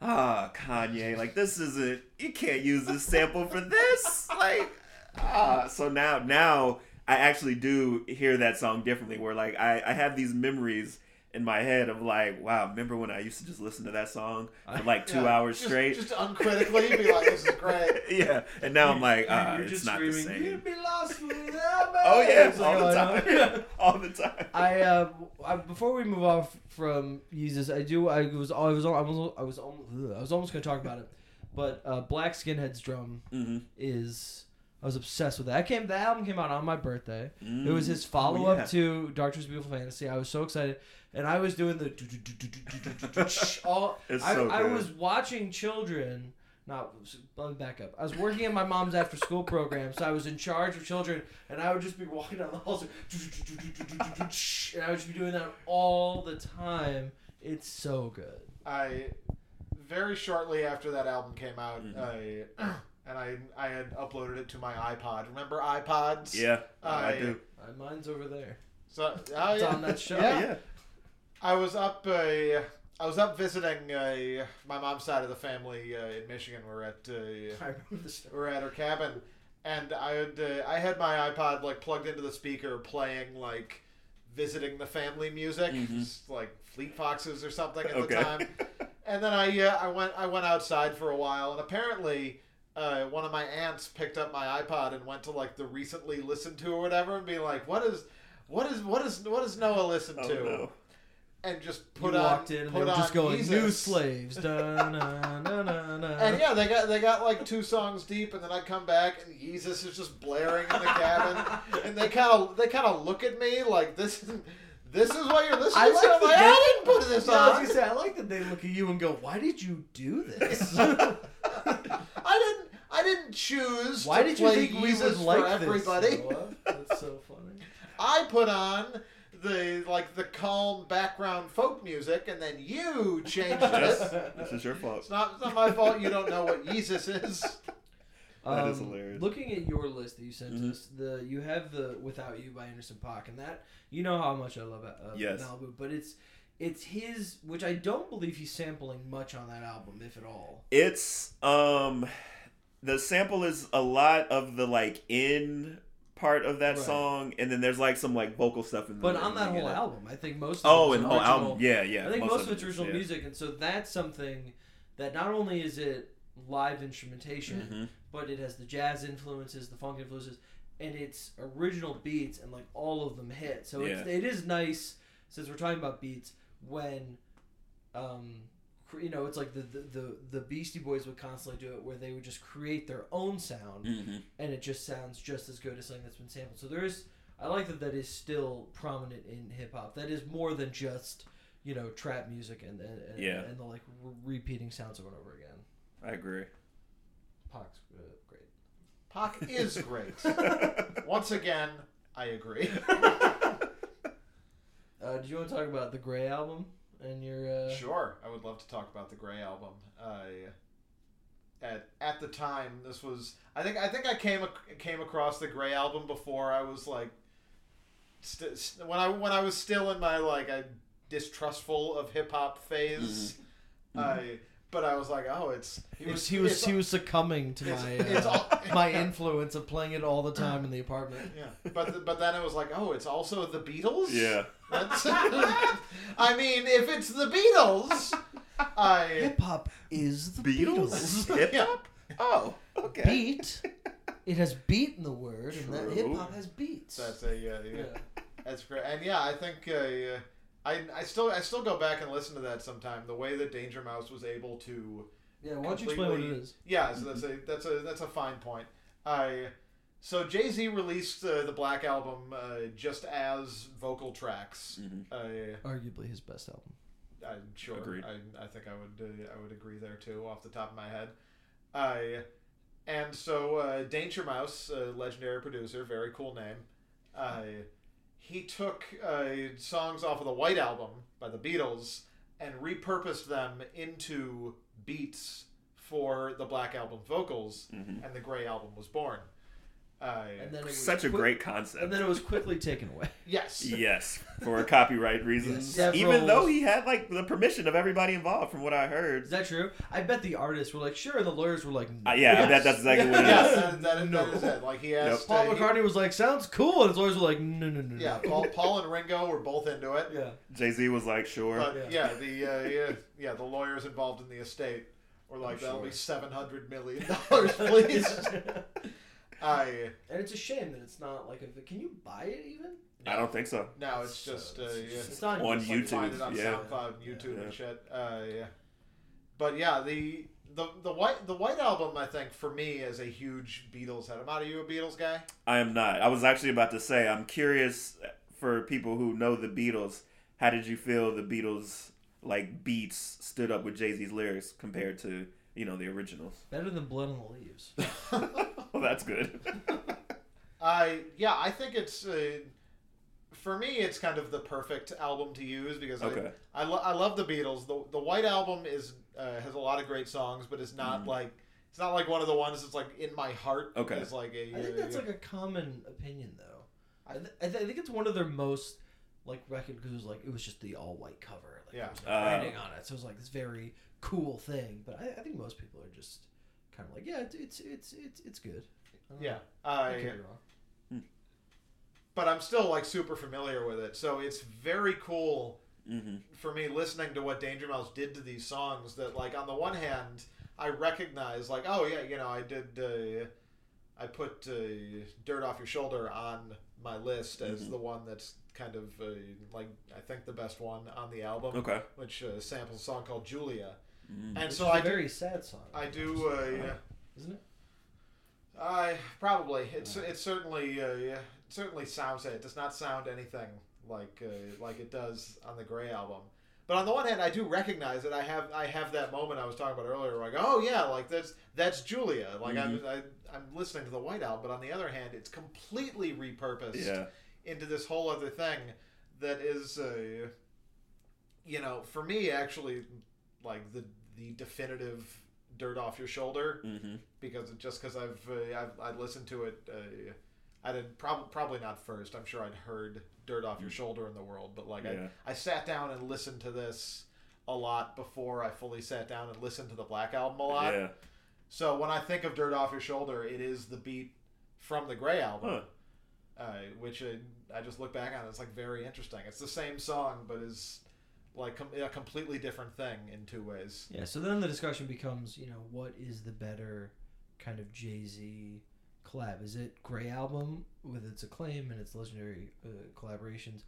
ah kanye like this isn't you can't use this sample for this like ah. So now now i actually do hear that song differently where like i, I have these memories in my head of like wow remember when i used to just listen to that song for like two Yeah, hours just, straight just uncritically be like, "This is great." yeah and now i'm like ah You're it's just not the same You'd be lost me." Oh yeah, all the time, all the time. I, uh, I before we move off from Yeezus, I do. I was. I was. I was. I was almost. I was almost going to talk about it, but uh, Black Skinhead's drum Mm-hmm. is. I was obsessed with that. I came. The album came out on my birthday. It was his follow Oh, up yeah. to Doctor's Beautiful Fantasy. I was so excited, and I was doing the all. It's I, so I was watching children. Not let me back up. I was working at my mom's after school program, so I was in charge of children, and I would just be walking down the halls, and I would just be doing that all the time. It's so good. I very shortly after that album came out, Mm-hmm. I and I I had uploaded it to my iPod. Remember iPods? Yeah, I I- do. Uh, mine's over there. So oh, It's yeah. on that show. Yeah. Yeah. I was up. Uh, I was up visiting uh, my mom's side of the family uh, in Michigan. We're at uh, I remember the story. we're at her cabin, and I had uh, I had my iPod like plugged into the speaker, playing like visiting the family music, just, like Fleet Foxes or something at Okay. the time. And then I uh, I went I went outside for a while, and apparently. Uh, one of my aunts picked up my iPod and went to like the recently listened to or whatever, and be like, "What is, what is, what is, what does Noah listen Oh, to?" no. And just You put on, walked in and put they were just going Yeezus. new slaves. Dun, dun, dun, dun, dun. And yeah, they got they got like two songs deep, and then I come back and Yeezus is just blaring in the cabin, and they kind of they kind of look at me like this is this is what you're listening I to. like I'm like, I didn't put this Yeah, I was on. gonna say, I like that they look at you and go, "Why did you do this?" I didn't I I didn't choose. Why to did you think we Yeezus would like everybody? this? That's so funny. I put on the like the calm background folk music, and then you changed Yes, it. this is your fault. It's not, it's not my fault. You don't know what Yeezus is. That is Um, hilarious. Mm-hmm. Looking at your list that you sent us, the you have the "Without You" by Anderson Paak, and that you know how much I love uh, Yes. Malibu, but it's it's his, which I don't believe he's sampling much on that album, if at all. It's um the sample is a lot of the like in part of that Right. song, and then there's like some like vocal stuff in the But on that whole album, I think most. Of Oh, it's and whole original- album, yeah, yeah. I think most, of it it's original yeah. music, and so that's something that not only is it live instrumentation, Mm-hmm. but it has the jazz influences, the funk influences, and it's original beats, and like all of them hit. So it's, Yeah. it is nice since we're talking about beats when, um, you know, it's like the, the the the Beastie Boys would constantly do it, where they would just create their own sound, Mm-hmm. and it just sounds just as good as something that's been sampled. So there is, I like that that is still prominent in hip hop. That is more than just you know trap music and and, and, Yeah. and the like re- repeating sounds over and over again. I agree. Paak's uh, great. Paak is great. Once again, I agree. Uh, do you want to talk about the Gray album and your? Uh, Sure, I would love to talk about the Gray album. I at at the time this was I think I think I came ac- came across the Gray album before I was like st- st- when I when I was still in my like a distrustful of hip hop phase. I but I was like, oh, it's He was it's- he was he was succumbing to my it's uh, all- my influence of playing it all the time in the apartment. Yeah, but th- but then it was like, oh, it's also the Beatles. Yeah. That's, I mean, if it's the Beatles, I Hip hop is the Beatles? Beatles. Hip hop. Oh, okay. Beat. It has beat in the word, and that True. hip hop has beats. That's a yeah, yeah. Yeah. That's great. And yeah, I think uh, I I still I still go back and listen to that sometime. The way that Danger Mouse was able to yeah. Why don't you explain what it completely- is? Yeah, so that's a that's a that's a fine point. I so Jay Z released uh, the Black album uh, just as vocal tracks. Mm-hmm. Uh, Arguably his best album. I'm sure. Agreed. I, I think I would uh, I would agree there too, off the top of my head. I and so uh, Danger Mouse, uh, legendary producer, very cool name. Uh, he took uh, songs off of the White Album by the Beatles and repurposed them into beats for the Black Album vocals, Mm-hmm. and the Gray Album was born. Uh, And then it was Such a quick- great concept. And then it was quickly taken away. yes, Yes, for copyright reasons. Yes. Even though he had like the permission of everybody involved, from what I heard. Is that true? I bet the artists were like, sure, and the lawyers were like, no. Uh, yeah, I bet that's exactly what it yes, is. that, that, that is it. Like he asked Paul uh, he- McCartney was like, sounds cool, and his lawyers were like, no, no, no, no. Yeah, Paul, Paul and Ringo were both into it. Yeah. Jay Z was like, sure. But yeah, the uh, yeah, yeah, the lawyers involved in the estate were like, I'm "That'll sure. be seven hundred million dollars, please." I And it's a shame that it's not like, a, can you buy it even? I don't think so. no, it's So just uh, it's- yeah, it's not On just like YouTube, find it on yeah. SoundCloud, YouTube, Yeah. and shit. Uh, yeah, but yeah, the the the white the white album, I think, for me, is a huge Beatles head. Am are you a Beatles guy? I am not. I was actually about to say, I'm curious for people who know the Beatles, how did you feel the Beatles like beats stood up with Jay Z's lyrics compared to you know the originals? Better than Blood on the Leaves. well, that's good. I yeah, I think it's uh, for me. It's kind of the perfect album to use because Okay. I I, lo- I love the Beatles. the The White Album is uh, has a lot of great songs, but it's Mm. not like it's not like one of the ones that's like in my heart. Okay. it's like a. I think that's like a common opinion, though. I, th- I, th- I think it's one of their most like record because it was like it was just the all white cover, like Yeah. there was no Uh, branding on it, so it was like this very cool thing. But I, I think most people are just kind of like, yeah, it's it's it's it's, it's good. I don't yeah. know. I, I could be wrong. but I'm still like super familiar with it, so it's very cool hmm for me listening to what Danger Mouse did to these songs. That like on the one hand, I recognize like, oh yeah, you know, I did. Uh, I put uh, "Dirt Off Your Shoulder" on my list as Mhm. the one that's kind of uh, like I think the best one on the album, Okay. which uh, samples a song called "Julia." Mm. And Which so is a I do, very sad song. I do, uh, yeah, isn't it? I probably it's it certainly uh, yeah, it certainly sounds it does not sound anything like uh, like it does on the Gray album. but on the one hand, I do recognize it. I have I have that moment I was talking about earlier. Where I go, oh yeah, like that's that's Julia. Like I'm I, I'm listening to the White Album, but on the other hand, it's completely repurposed Yeah. into this whole other thing that is, uh, you know, for me actually, like the the definitive dirt off your shoulder Mm-hmm. because it, just because I've, uh, I've I listened to it. Uh, I did prob- probably not first. I'm sure I'd heard "Dirt Off Your Shoulder" in the world, but like Yeah. I, I sat down and listened to this a lot before I fully sat down and listened to the Black album a lot. Yeah. So when I think of "Dirt Off Your Shoulder," it is the beat from the Gray album, Huh. uh, which uh, I just look back on. It's like very interesting. It's the same song, but is like com- a completely different thing in two ways. Yeah, so then the discussion becomes, you know, what is the better kind of Jay Z collab? Is it Gray Album with its acclaim and its legendary uh, collaborations,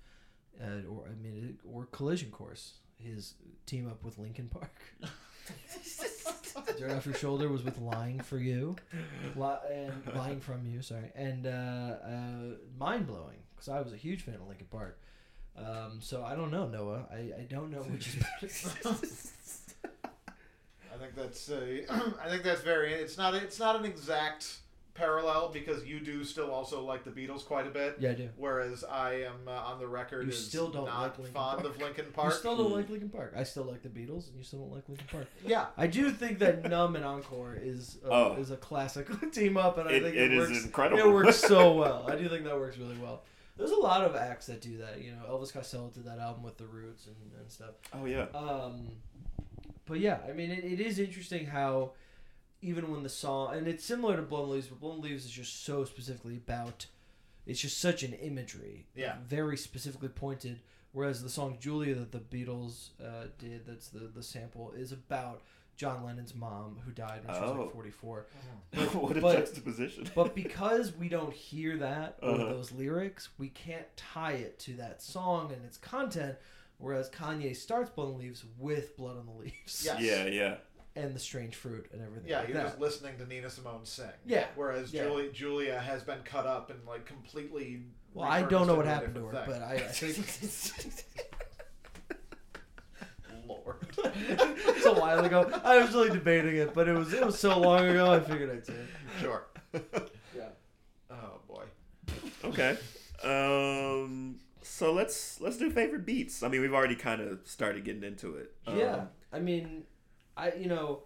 uh, or I mean, or Collision Course, his team up with Linkin Park? Dirt off your shoulder was with "Lying for You," Li- and "Lying from You," sorry, and uh, uh, "Mind Blowing" because I was a huge fan of Linkin Park. Um, so I don't know, Noah. I, I don't know which is better. I think that's uh, I think that's very. It's not it's not an exact parallel because you do still also like the Beatles quite a bit. Yeah, I do. Whereas I am uh, on the record You as still don't not like Linkin fond Park. of Linkin You still don't like Linkin Park. I still like the Beatles, and you still don't like Linkin Park. yeah, I do think that Numb and Encore is a, Oh. is a classic team up, and I It- think it it, is works. incredible. It works so well. I do think that works really well. There's a lot of acts that do that. You know, Elvis Costello did that album with the Roots and, and stuff. Oh yeah. Um, but yeah, I mean, it, it is interesting how even when the song and it's similar to Blown Leaves, but Blown Leaves is just so specifically about. It's just such an imagery, Yeah. very specifically pointed. Whereas the song Julia that the Beatles uh, did, that's the the sample, is about John Lennon's mom who died when she was Oh. like 44. what a but- juxtaposition. But because we don't hear that or Uh-huh. those lyrics, we can't tie it to that song and its content. Whereas Kanye starts Blown Leaves with Blood on the Leaves Yes. yeah, yeah. and the strange fruit and everything. yeah. like You're that. just listening to Nina Simone sing. Yeah. Whereas Yeah. Julia Julia has been cut up and like completely. Well, I don't know repurposed what into a happened to her, different but I, I think thing. Lord. it's a while ago. I was really debating it, but it was it was so long ago. I figured I'd say it. sure. Yeah. oh boy. Okay. Um. So let's let's do favorite beats. I mean, we've already kind of started getting into it. Um, Yeah, I mean, I you know,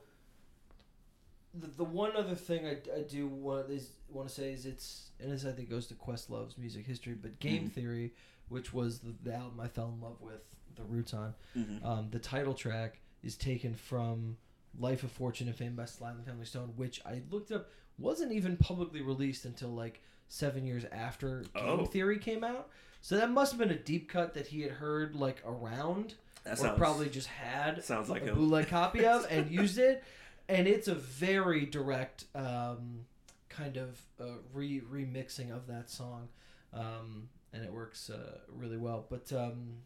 the, the one other thing I, I do want is want to say is it's and this I think goes to Questlove's music history, but Game Theory, which was the, the album I fell in love with the roots on, um, the title track is taken from Life of Fortune and Fame by Sly and the Family Stone, which I looked up wasn't even publicly released until like seven years after Game Oh. Theory came out. So that must have been a deep cut that he had heard like around, That or sounds- probably just had sounds like a him. bootleg copy of and used it. And it's a very direct um, kind of uh, re remixing of that song, um, and it works uh, really well. But um,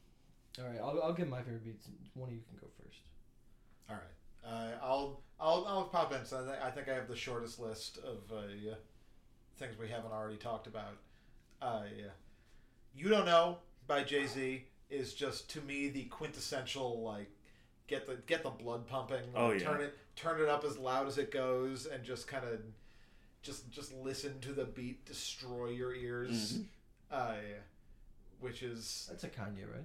all right, I'll, I'll give my favorite beats. One of you can go first. All right. Uh, I'll I'll I'll pop in. So I, think I think I have the shortest list of uh, things we haven't already talked about. Uh, you don't know by Jay Z is just to me the quintessential like get the get the blood pumping. Oh, yeah. Turn it turn it up as loud as it goes and just kind of just just listen to the beat destroy your ears. Mm-hmm. Uh, which is That's a Kanye, right?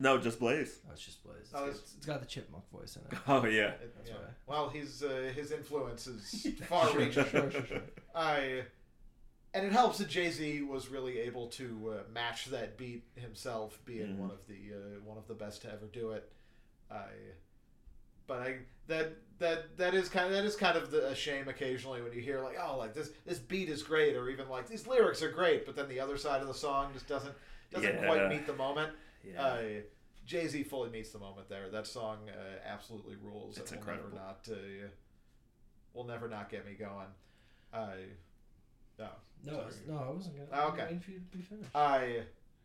No, Just Blaze. Oh, it's Just Blaze. It's, Oh, got, it's- it's got the chipmunk voice in it. Oh yeah. It- That's yeah. why. Well, he's uh, his influence is far reaching. Sure, sure, sure. I and it helps that Jay Z was really able to uh, match that beat himself, being Mhm. one of the uh, one of the best to ever do it. I, but I that that that is kind of that is kind of the, a shame occasionally when you hear like oh like this this beat is great or even like these lyrics are great, but then the other side of the song just doesn't doesn't Yeah. quite meet the moment. Yeah. Uh, Jay Z fully meets the moment there. That song uh, absolutely rules. It's will incredible. Never not, uh, will never not get me going. I no. No, sorry. it's- no, I wasn't gonna. Oh, I'm okay. waiting for you to be finished. I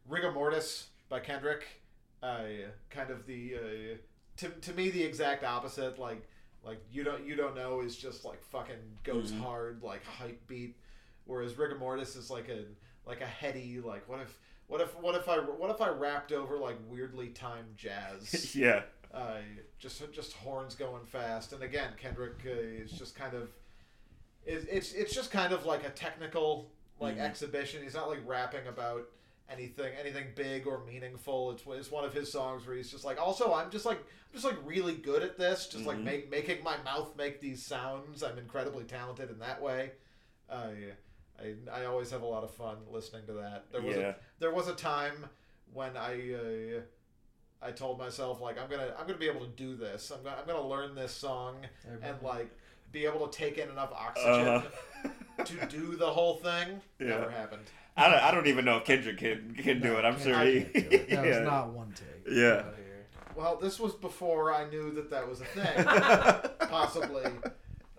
Rigamortus by Kendrick. I kind of the uh, to, to me the exact opposite. Like like you don't you don't know is just like fucking goes Mhm. hard like hype beat, whereas Rigamortus is like a like a heady like what if what if what if I what if I rapped over like weirdly timed jazz. yeah. uh, just just horns going fast, and again Kendrick uh, is just kind of it's it's it's just kind of like a technical like Mhm. exhibition. He's not like rapping about anything anything big or meaningful. It's it's one of his songs where he's just like also I'm just like I'm just like really good at this, just like Mhm. make, making my mouth make these sounds. I'm incredibly talented in that way. Uh, I I always have a lot of fun listening to that. There was Yeah. a, there was a time when I uh, I told myself like I'm gonna I'm gonna be able to do this. I'm gonna I'm gonna learn this song I and like be able to take in enough oxygen Uh-huh. to do the whole thing. Yeah. Never happened. I don't, I don't even know if Kendrick can can do it. I'm can't- sure he. it. That yeah. was not one take. Yeah. Get outta here. Well, this was before I knew that that was a thing. Possibly.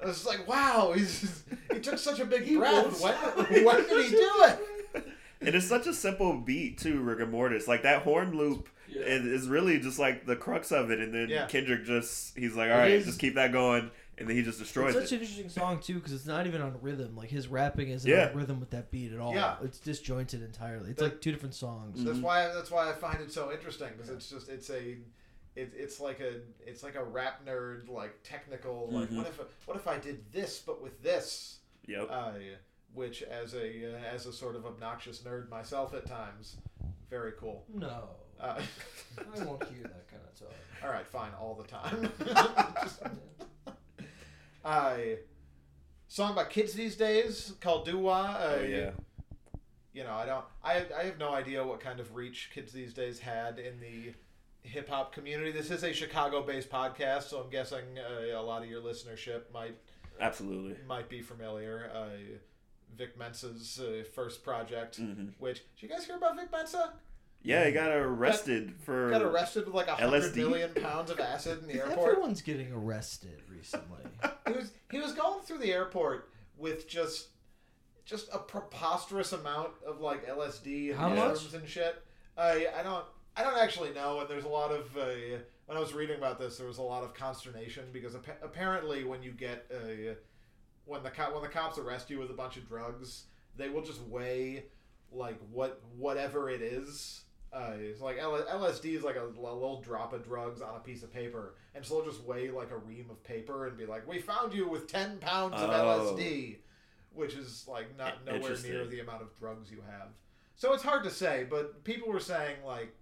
I was like, wow, he's he took such a big breath. When, when did he do it? And it's such a simple beat too, Rigamortus. Like that horn loop Yeah. is, is really just like the crux of it. And then Yeah. Kendrick just he's like, all It right, is- just keep that going, and then he just destroys It's such it. an interesting song too because it's not even on rhythm. Like his rapping isn't Yeah. on rhythm with that beat at all. Yeah. It's disjointed entirely. It's That- like two different songs. That's why that's why I find it so interesting because it's just it's a it, it's like a it's like a rap nerd like technical like Mhm. what if what if I did this but with this Yep. uh, which as a uh, as a sort of obnoxious nerd myself at times very cool No, uh, I won't hear that kind of talk. all right fine all the time Just- I song by kids these days called Doo Wah. Uh, oh yeah. you know, I don't, I, I have no idea what kind of reach kids these days had in the hip hop community. This is a Chicago-based podcast, so I'm guessing uh, a lot of your listenership might Absolutely. might be familiar. Uh, Vic Mensa's uh, first project, Mhm. which did you guys hear about Vic Mensa? Yeah, he got arrested for Got arrested with like a hundred LSD? million pounds of acid in the airport. Everyone's getting arrested recently. he was he was going through the airport with just just a preposterous amount of like LSD and How much? mushrooms and shit. I I don't I don't actually know, and there's a lot of uh, when I was reading about this, there was a lot of consternation because appa- apparently when you get uh, when the co- when the cops arrest you with a bunch of drugs, they will just weigh like what whatever it is. Uh, it's like L- LSD is like a, l- little drop of drugs on a piece of paper, and so they'll just weigh like a ream of paper and be like, "We found you with ten pounds of Oh. LSD," which is like not nowhere near the amount of drugs you have. So it's hard to say, but people were saying like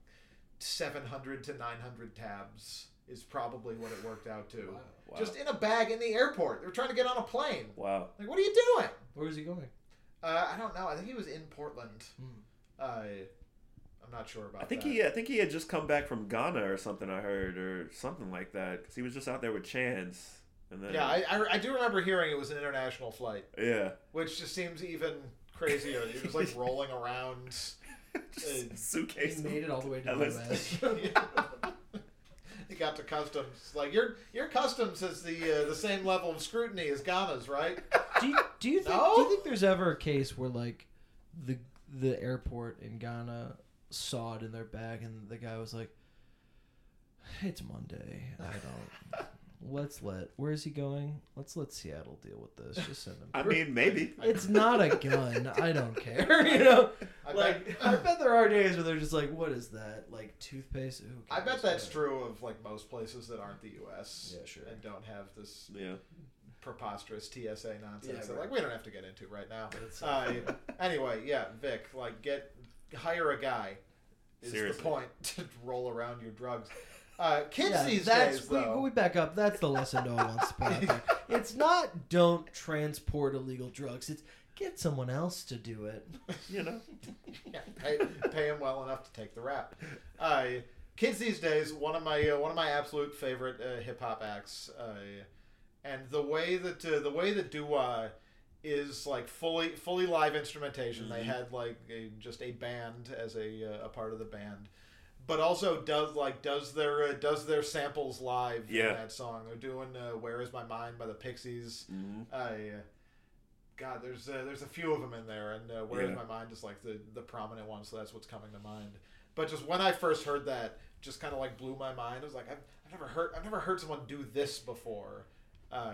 seven hundred to nine hundred tabs is probably what it worked out to. Wow. Just in a bag in the airport. They were trying to get on a plane. Wow. Like, what are you doing? Where is he going? Uh, I don't know. I think he was in Portland. Hmm. Uh, I'm not sure about. I think that. he I think he had just come back from Ghana or something. I heard or something like that because he was just out there with Chance. And then Yeah, I, I, I do remember hearing it was an international flight, yeah. which just seems even crazier. He was like rolling around. Just Uh, He suitcase. made it all the way to the LSD. US. he got to customs. Like your your customs has the uh, the same level of scrutiny as Ghana's, right? do you, do you think No? do you think there's ever a case where like the the airport in Ghana saw it in their bag and the guy was like, "It's Monday. I don't. Let's let. Where is he going? Let's let Seattle deal with this. Just send him. I mean, maybe. It's not a gun. I don't care. You know, I like bet- I bet there are days where they're just like, "What is that? Like toothpaste? Who I bet that's Whatever." true of like most places that aren't the U.S. Yeah, sure. and don't have this Yeah. preposterous TSA nonsense. Yeah, that, right. Like we don't have to get into right now. That's- Uh, anyway, yeah, Vic, like get hire a guy. Is Seriously. the point to roll around your drugs? Uh, kids Yeah, these that's days, we, though. we back up. That's the lesson no one wants to put out there. It's not don't transport illegal drugs. It's get someone else to do it. You know. yeah, pay, pay him well enough to take the rap. Uh, kids these days, one of my uh, one of my absolute favorite uh, hip hop acts, uh, and the way that uh, the way that do Dua is like fully fully live instrumentation. They had like a, just a band as a uh, a part of the band. But also does like does their uh, does their samples live Yeah. in that song. They're doing uh, "Where Is My Mind" by the Pixies. Mhm. I, God, there's uh, there's a few of them in there, and uh, "Where Is Yeah. My Mind" is like the the prominent one, so that's what's coming to mind. But just when I first heard that, just kind of like blew my mind. I was like, I've, I've never heard I've never heard someone do this before. Uh,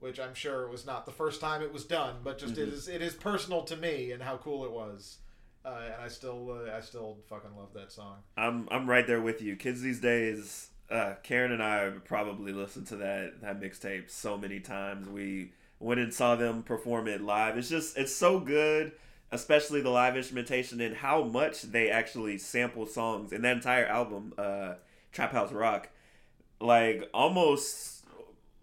which I'm sure was not the first time it was done, but just it is it is personal to me and how cool it was. uh, and I still uh, I still fucking love that song. I'm I'm right there with you. Kids these days, uh, Karen and I probably listened to that that mixtape so many times. We went and saw them perform it live. It's just it's so good, especially the live instrumentation and how much they actually sample songs in that entire album, uh, Trap House Rock. Like almost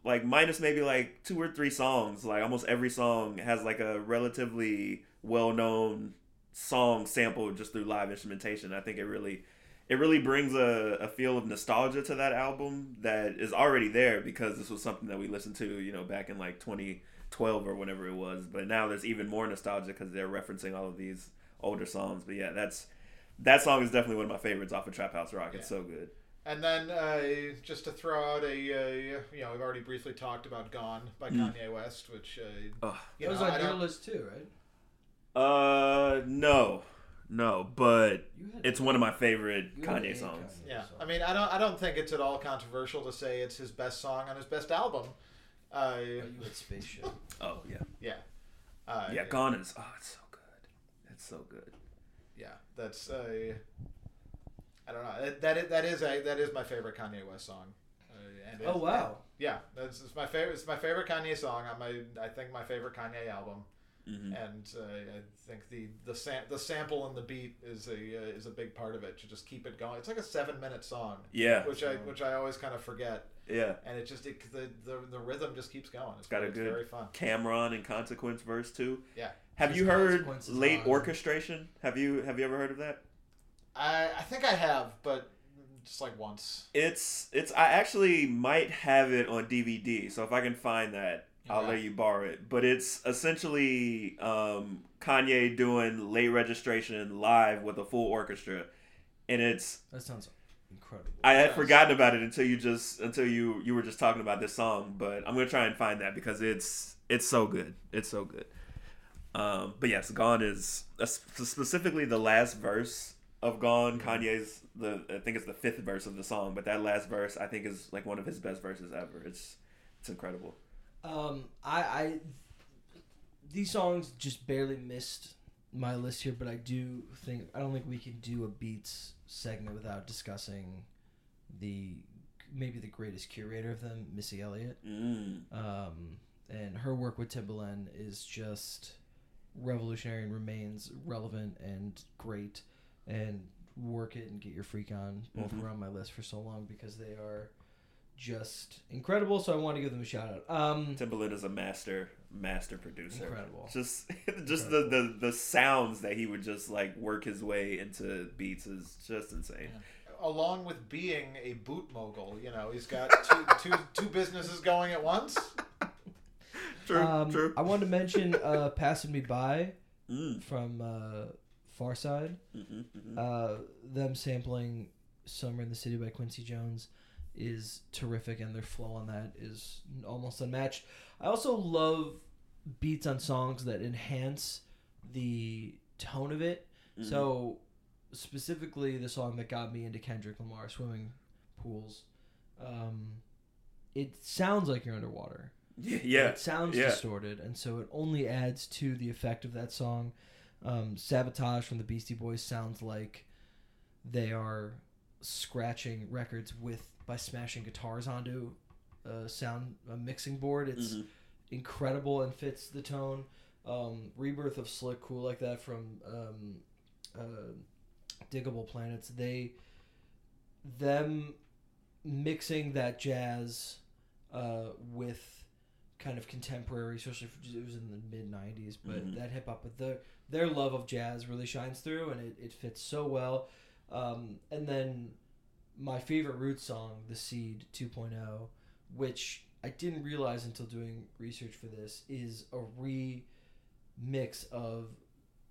like minus maybe like two or three songs. Like almost every song has like a relatively well known song sampled just through live instrumentation. I think it really it really brings a, a feel of nostalgia to that album that is already there because this was something that we listened to, you know, back in like 2012 or whenever it was. But now there's even more nostalgia because they're referencing all of these older songs. But yeah, that's that song is definitely one of my favorites off of Trap House Rock. It's so good. And then uh, just to throw out a, uh, you know, we've already briefly talked about "Gone" by Mm. Kanye West, which uh, Ugh. you That was know, on I your don't- list too, right? Uh, no, no, but it's one of my favorite Kanye songs. Kanye Yeah, song. I mean, I don't, I don't think it's at all controversial to say it's his best song on his best album. Uh, Oh, you had spaceship. Oh yeah, yeah, uh, yeah. Gone is oh, it's so good. It's so good. yeah, that's uh, I don't know. That that is, that is a that is my favorite Kanye West song. Uh, and Oh wow. Yeah, that's it's my favorite. It's my favorite Kanye song on my I think my favorite Kanye album. Mm-hmm. And uh, I think the the sam- the sample and the beat is a uh, is a big part of it to just keep it going. It's like a seven minute song. Yeah. which I which I always kind of forget. Yeah. And it just it, the, the the rhythm just keeps going. It's, It's got a it's good very fun. Cam'ron and Consequence verse too. Yeah, Have Just you heard late on- orchestration? Have you have you ever heard of that? I I think I have, but just like once. It's it's I actually might have it on DVD, so if I can find that, I'll Okay. let you borrow it. But it's essentially um, Kanye doing late registration live with a full orchestra, and it's That sounds incredible. I had Yes. forgotten about it until you just until you you were just talking about this song, but I'm gonna try and find that because it's it's so good. It's so good. Um, but yes, Gone is uh, specifically the last verse of Gone. Kanye's the I think it's the fifth verse of the song, but that last verse I think is like one of his best verses ever. It's it's incredible. Um, I, I these songs just barely missed my list here, but I do think I don't think we can do a beats segment without discussing the maybe the greatest curator of them, Missy Elliott. Mm. Um, and her work with Timbaland is just revolutionary and remains relevant and great. And work it and get your freak on. Both Mhm. were on my list for so long because they are just incredible. So I want to give them a shout out. Um, Timbaland is a master master producer. Incredible. Just just the, the the sounds that he would just like work his way into beats is just insane. Along with being a boot mogul, you know, he's got two, two, two businesses going at once. True, um, true. I wanted to mention uh, "Passing Me By" Mm. from uh, Pharcyde. hmm hmm Uh, them sampling "Summer in the City" by Quincy Jones is terrific, and their flow on that is almost unmatched. I also love beats on songs that enhance the tone of it. Mm-hmm. So, specifically, the song that got me into Kendrick Lamar, "Swimming Pools," um, it sounds like you're underwater. Yeah, yeah. It sounds yeah. distorted, and so it only adds to the effect of that song. Um, Sabotage from the Beastie Boys sounds like they are scratching records with by smashing guitars onto a sound a mixing board. It's Mhm. incredible and fits the tone. Um, Rebirth of Slick Cool like that from um, uh, Diggable Planets. They them mixing that jazz uh, with kind of contemporary, especially for, it was in the mid '90s, but Mhm. that hip hop, but their their love of jazz really shines through, and it, it fits so well. Um, and then my favorite Roots song, "The Seed 2.0," which I didn't realize until doing research for this, is a remix of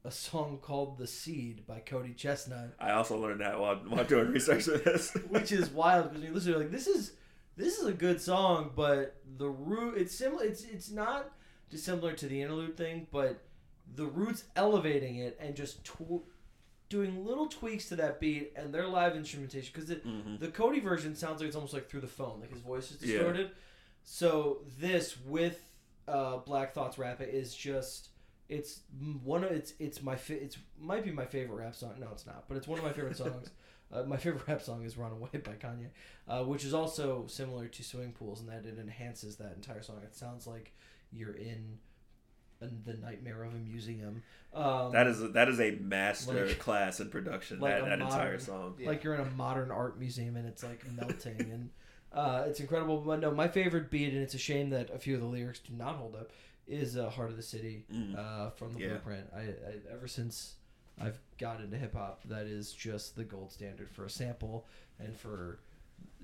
a song called "The Seed" by Cody ChesnuTT I also learned that while, while doing research for this. which is wild because when you listen to it, like this is this is a good song, but the root it's similar. It's it's not dissimilar to the interlude thing, but the roots elevating it and just tw- doing little tweaks to that beat and their live instrumentation because Mhm. the Cody version sounds like it's almost like through the phone, like his voice is Yeah. distorted. So this with uh, Black Thought's rap is just It's one of it's it's my fa- it's might be my favorite rap song. No, it's not, but it's one of my favorite songs. Uh, my favorite rap song is "Runaway" by Kanye, uh, which is also similar to "Swimming Pools" in that it enhances that entire song. It sounds like you're in, in the nightmare of a museum. Um, That is a, that is a master Like- class in production. like that a that entire modern- song. like you're in a modern art museum and it's like melting and uh, it's incredible. But no, my favorite beat, and it's a shame that a few of the lyrics do not hold up, is uh, "Heart of the City" Mm. uh, from the Yeah. Blueprint. I, I ever since I've got into hip hop, that is just the gold standard for a sample and for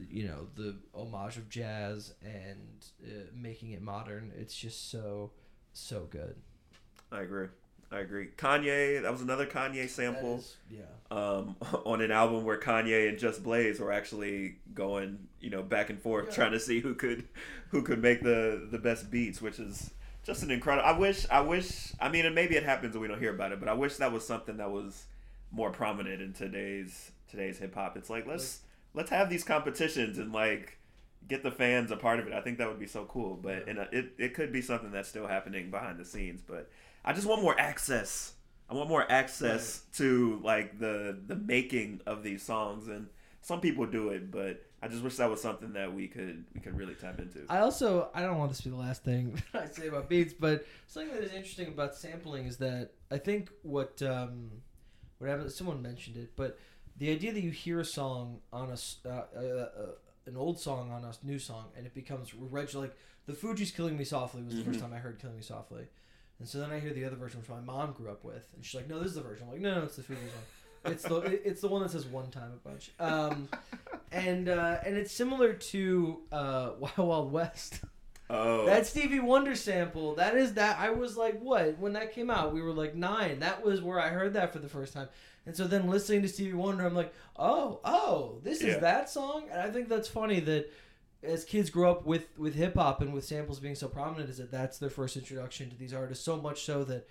you know the homage of jazz and uh, making it modern. It's just so so good. I agree. I agree. Kanye, that was another Kanye sample. is- yeah. um, on an album where Kanye and Just Blaze were actually going, you know, back and forth, trying to see who could, who could make the the best beats, which is just an incredible. I wish, I wish. I mean, and maybe it happens and we don't hear about it, but I wish that was something that was more prominent in today's today's hip hop. It's like let's let's have these competitions and like get the fans a part of it. I think that would be so cool. But and uh, it it could be something that's still happening behind the scenes. But I just want more access. I want more access to like the the making of these songs, and some people do it, but I just wish that was something that we could we could really tap into. I also I don't want this to be the last thing I say about beats, but something that is interesting about sampling is that I think what um, what happened. Someone mentioned it, but the idea that you hear a song on a, uh, uh, uh, an old song on a new song and it becomes reg like the Fugees "Killing Me Softly" was the first time I heard "Killing Me Softly," and so then I hear the other version, which my mom grew up with, and she's like, "No, this is the version." I'm like, "No, no, it's the Fugees one." It's the it's the one that says one time a bunch. Um, and uh, and it's similar to uh, Wild Wild West. oh, That Stevie Wonder sample, that is that I was like, what? When that came out, we were like nine. That was where I heard that for the first time. And so then listening to Stevie Wonder, I'm like, oh, oh, this is Yeah. that song? And I think that's funny that as kids grow up with, with hip hop and with samples being so prominent, is that that's their first introduction to these artists. So much so that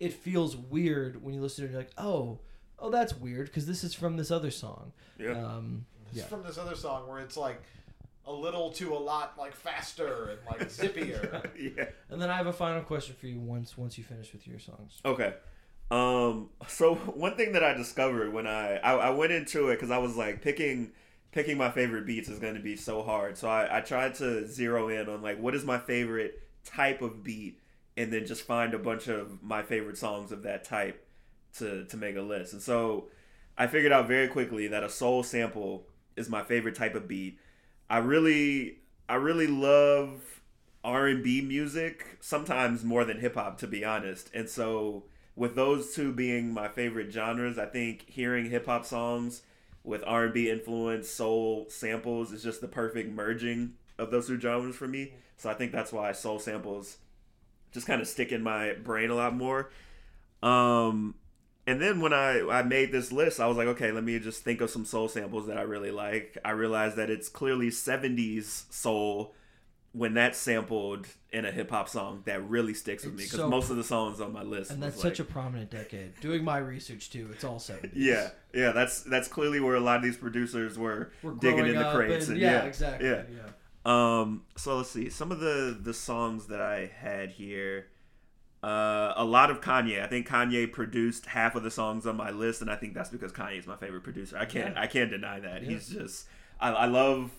it feels weird when you listen to it. You're like, oh, oh, that's weird because this is from this other song. yeah. Um, It's yeah. from this other song where it's like a little to a lot, like faster and like zippier. yeah. And then I have a final question for you once once you finish with your songs. Okay. Um. So one thing that I discovered when I I, I went into it because I was like picking picking my favorite beats is going to be so hard. So I I tried to zero in on like what is my favorite type of beat, and then just find a bunch of my favorite songs of that type to to make a list. And so I figured out very quickly that a soul sample is my favorite type of beat. I really I really love R&B music sometimes more than hip hop to be honest. And so with those two being my favorite genres, I think hearing hip hop songs with R&B influence, soul samples is just the perfect merging of those two genres for me. So I think that's why soul samples just kind of stick in my brain a lot more. Um and then when I, I made this list, I was like, okay, let me just think of some soul samples that I really like. I realized that it's clearly 70s soul when that's sampled in a hip hop song that really sticks with me because so- most of the songs on my list And that's such a prominent decade. Doing my research too, it's all 70s. yeah yeah that's that's clearly where a lot of these producers were, We're digging in the crates and- and, yeah, yeah exactly. yeah Yeah. um so let's see some of the the songs that I had here uh, a lot of Kanye. I think Kanye produced half of the songs on my list, and I think that's because Kanye is my favorite producer. I can't Yeah. I can't deny that. He's just I, I love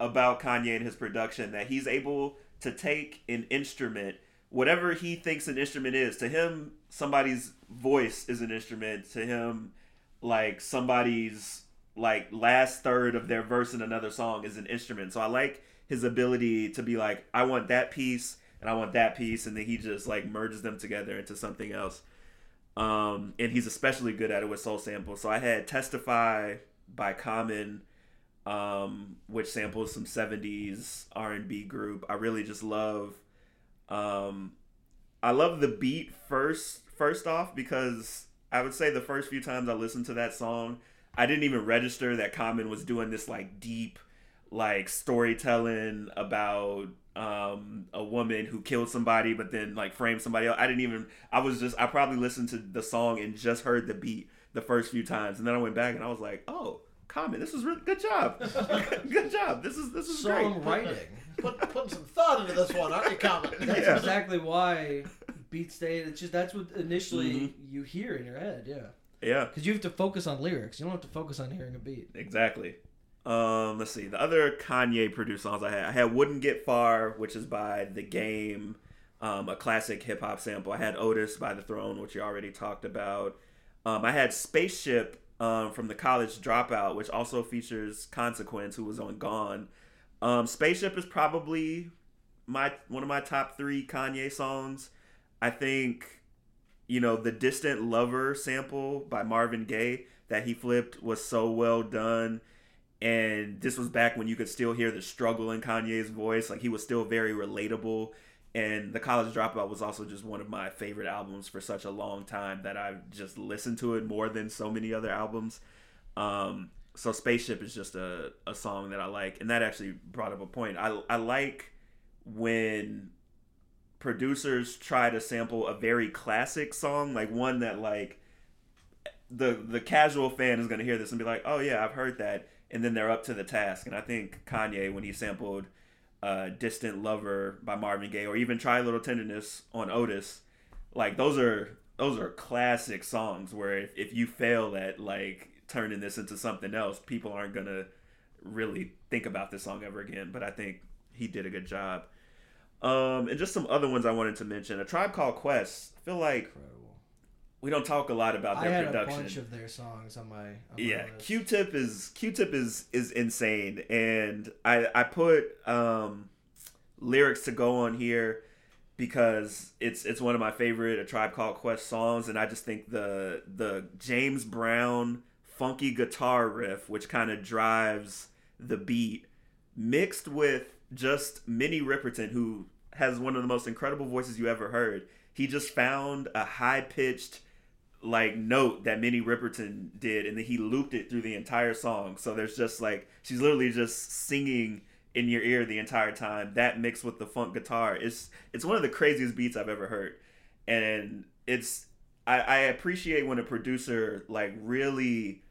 about Kanye and his production that he's able to take an instrument, whatever he thinks an instrument is. To him, somebody's voice is an instrument. To him, like somebody's like last third of their verse in another song is an instrument. So I like his ability to be like, I want that piece and I want that piece, and then he just like merges them together into something else. Um, and he's especially good at it with soul samples. So I had "Testify" by Common, um, which samples some '70s R&B group. I really just love. Um, I love the beat first. First off, because I would say the first few times I listened to that song, I didn't even register that Common was doing this like deep, like storytelling about um a woman who killed somebody but then like framed somebody else. I didn't even I was just I probably listened to the song and just heard the beat the first few times and then I went back and I was like, "Oh, Common, this is really good job. good job. This is this is great." Songwriting. Put, putting some thought into this one, aren't you, Common? That's Yeah. exactly why beat stay. It's just that's what initially Mm-hmm. you hear in your head. Yeah, Yeah, because you have to focus on lyrics. You don't have to focus on hearing a beat. exactly. Um, let's see the other Kanye produced songs I had. I had "Wouldn't Get Far," which is by The Game, um, a classic hip hop sample. I had "Otis" by The Throne, which you already talked about. Um, I had "Spaceship" um, from the College Dropout, which also features Consequence, who was on Gone. Um, "Spaceship" is probably my one of my top three Kanye songs. I think you know the distant lover sample by marvin gaye that he flipped was so well done and this was back when you could still hear the struggle in kanye's voice like he was still very relatable and the college dropout was also just one of my favorite albums for such a long time that i've just listened to it more than so many other albums. Um, so spaceship is just a, a song that i like. And that actually brought up a point. I, I like when producers try to sample a very classic song, like one that like the the casual fan is gonna hear this and be like, oh yeah, I've heard that, and then they're up to the task. And I think Kanye when he sampled uh, "Distant Lover" by Marvin Gaye, or even "Try a Little Tenderness" on Otis, like those are those are classic songs where if, if you fail at like turning this into something else, people aren't gonna really think about this song ever again. But I think he did a good job. Um, and just some other ones I wanted to mention. A Tribe Called Quest. I feel like Incredible. We don't talk a lot about I their had production. a bunch of their songs on my. On yeah. Q-Tip is Q-Tip is is insane, and I I put um lyrics to go on here because it's it's one of my favorite A Tribe Called Quest songs, and I just think the the James Brown funky guitar riff, which kind of drives the beat, mixed with just Minnie Riperton, who has one of the most incredible voices you ever heard. He just found a high pitched like note that Minnie Riperton did, and then he looped it through the entire song. So there's just like she's literally just singing in your ear the entire time. That mixed with the funk guitar, it's it's one of the craziest beats I've ever heard, and it's I, I appreciate when a producer like really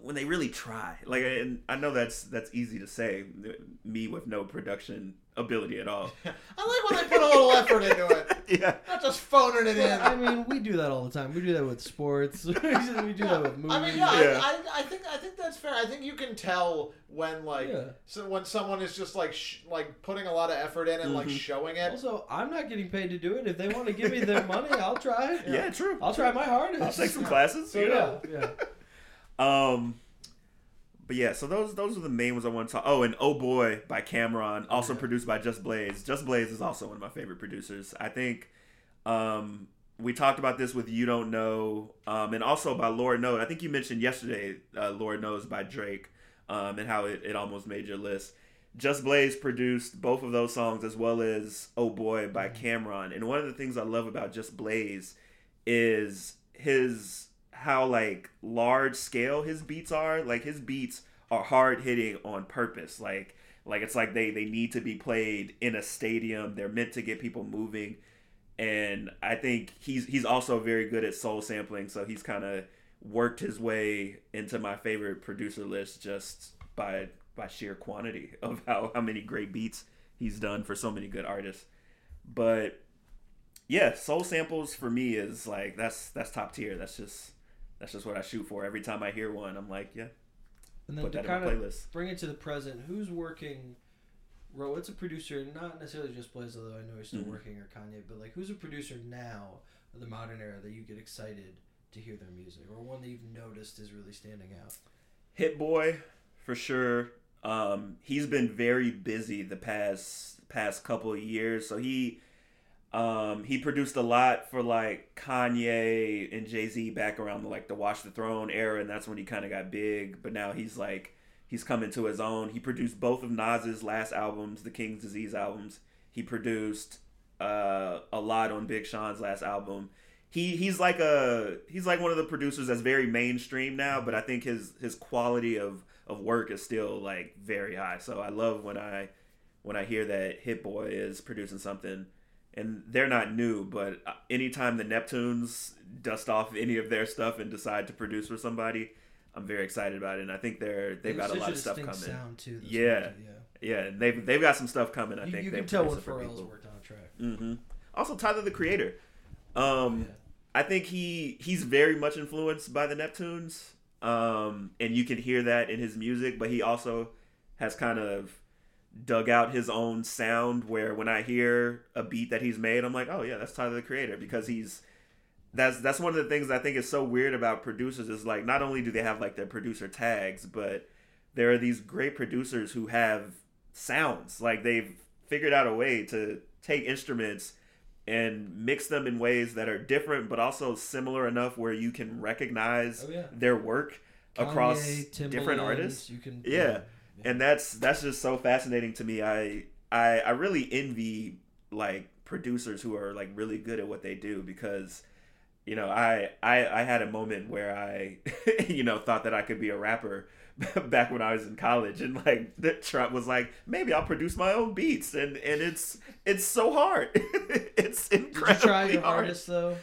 when they really try. Like, and I know that's that's easy to say, me with no production ability at all. I like when they put a little effort into it, yeah. not just phoning it in. I mean, we do that all the time. We do that with sports. we do that with movies. I mean, yeah, Yeah. I, I, I think I think that's fair. I think you can tell when like Yeah. so when someone is just like sh- like putting a lot of effort in and like Mm-hmm. showing it. Also, I'm not getting paid to do it. If they want to give me their money, I'll try. Yeah, true. I'll try my hardest. I'll take some classes. So you yeah, yeah. Um, but yeah, so those those are the main ones I want to talk. Oh, and Oh Boy by Cam'ron, also produced by Just Blaze. Just Blaze is also one of my favorite producers. I think um, we talked about this with You Don't Know, um, and also by Lord Knows. I think you mentioned yesterday uh, Lord Knows by Drake, um, and how it, it almost made your list. Just Blaze produced both of those songs as well as Oh Boy by Cam'ron. And one of the things I love about Just Blaze is his how like large scale his beats are. Like his beats are hard hitting on purpose. Like like it's like they they need to be played in a stadium. They're meant to get people moving. And I think he's he's also very good at soul sampling, so he's kind of worked his way into my favorite producer list just by by sheer quantity of how how many great beats he's done for so many good artists. But yeah, soul samples for me is like that's that's top tier. That's just that's just what I shoot for. Every time I hear one, I'm like, yeah, And then Put to that in my kind of playlist. bring it to the present, who's working? What's a producer? Not necessarily just Blaze, although I know he's still Mhm. working, or Kanye, but like who's a producer now of the modern era that you get excited to hear their music, or one that you've noticed is really standing out? Hit Boy for sure. Um, he's been very busy the past past couple of years, so he um, he produced a lot for like Kanye and Jay Z back around like the Watch the Throne era, and that's when he kind of got big. But now he's like he's coming to his own. He produced both of Nas's last albums, the King's Disease albums. He produced uh, a lot on Big Sean's last album. He he's like a he's like one of the producers that's very mainstream now, but I think his his quality of of work is still like very high. So I love when I when I hear that Hit Boy is producing something and they're not new, but uh, anytime the Neptunes dust off any of their stuff and decide to produce for somebody, I'm very excited about it. And I think they're they've got a lot of stuff coming. Sound too. Yeah. yeah. Yeah, they've they've got some stuff coming. I You, think you can tell when produce it for Pharrell's worked on a track. hmm Also, Tyler the Creator. Um, I think he he's very much influenced by the Neptunes, um, and you can hear that in his music. But he also has kind of dug out his own sound. Where when I hear a beat that he's made, I'm like, oh yeah, that's Tyler the Creator because he's that's that's one of the things I think is so weird about producers is like not only do they have like their producer tags, but there are these great producers who have sounds like they've figured out a way to take instruments and mix them in ways that are different but also similar enough where you can recognize Oh, yeah. their work across Kanye, different artists You can yeah. And that's that's just so fascinating to me. I i i really envy like producers who are like really good at what they do because you know i i i had a moment where i you know thought that i could be a rapper back when i was in college. And like the trump was like maybe i'll produce my own beats. And and it's it's so hard. It's Did you incredibly try your hard. hardest though?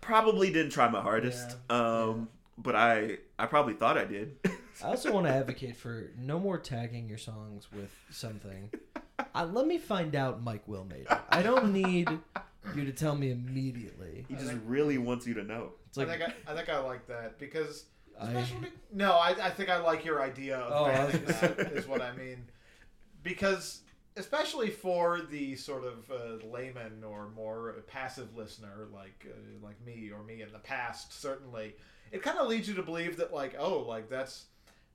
probably didn't try my hardest. Yeah. um but i i probably thought i did I also want to advocate for no more tagging your songs with something. Uh, let me find out Mike Will made it. I don't need you to tell me immediately. he just really wants you to know It's like I think I, I think I like that because I- especially no, I, I think I like your idea of Oh, I was banning gonna that is what I mean because especially for the sort of uh, layman or more passive listener like uh, like me or me in the past certainly it kind of leads you to believe that like oh like that's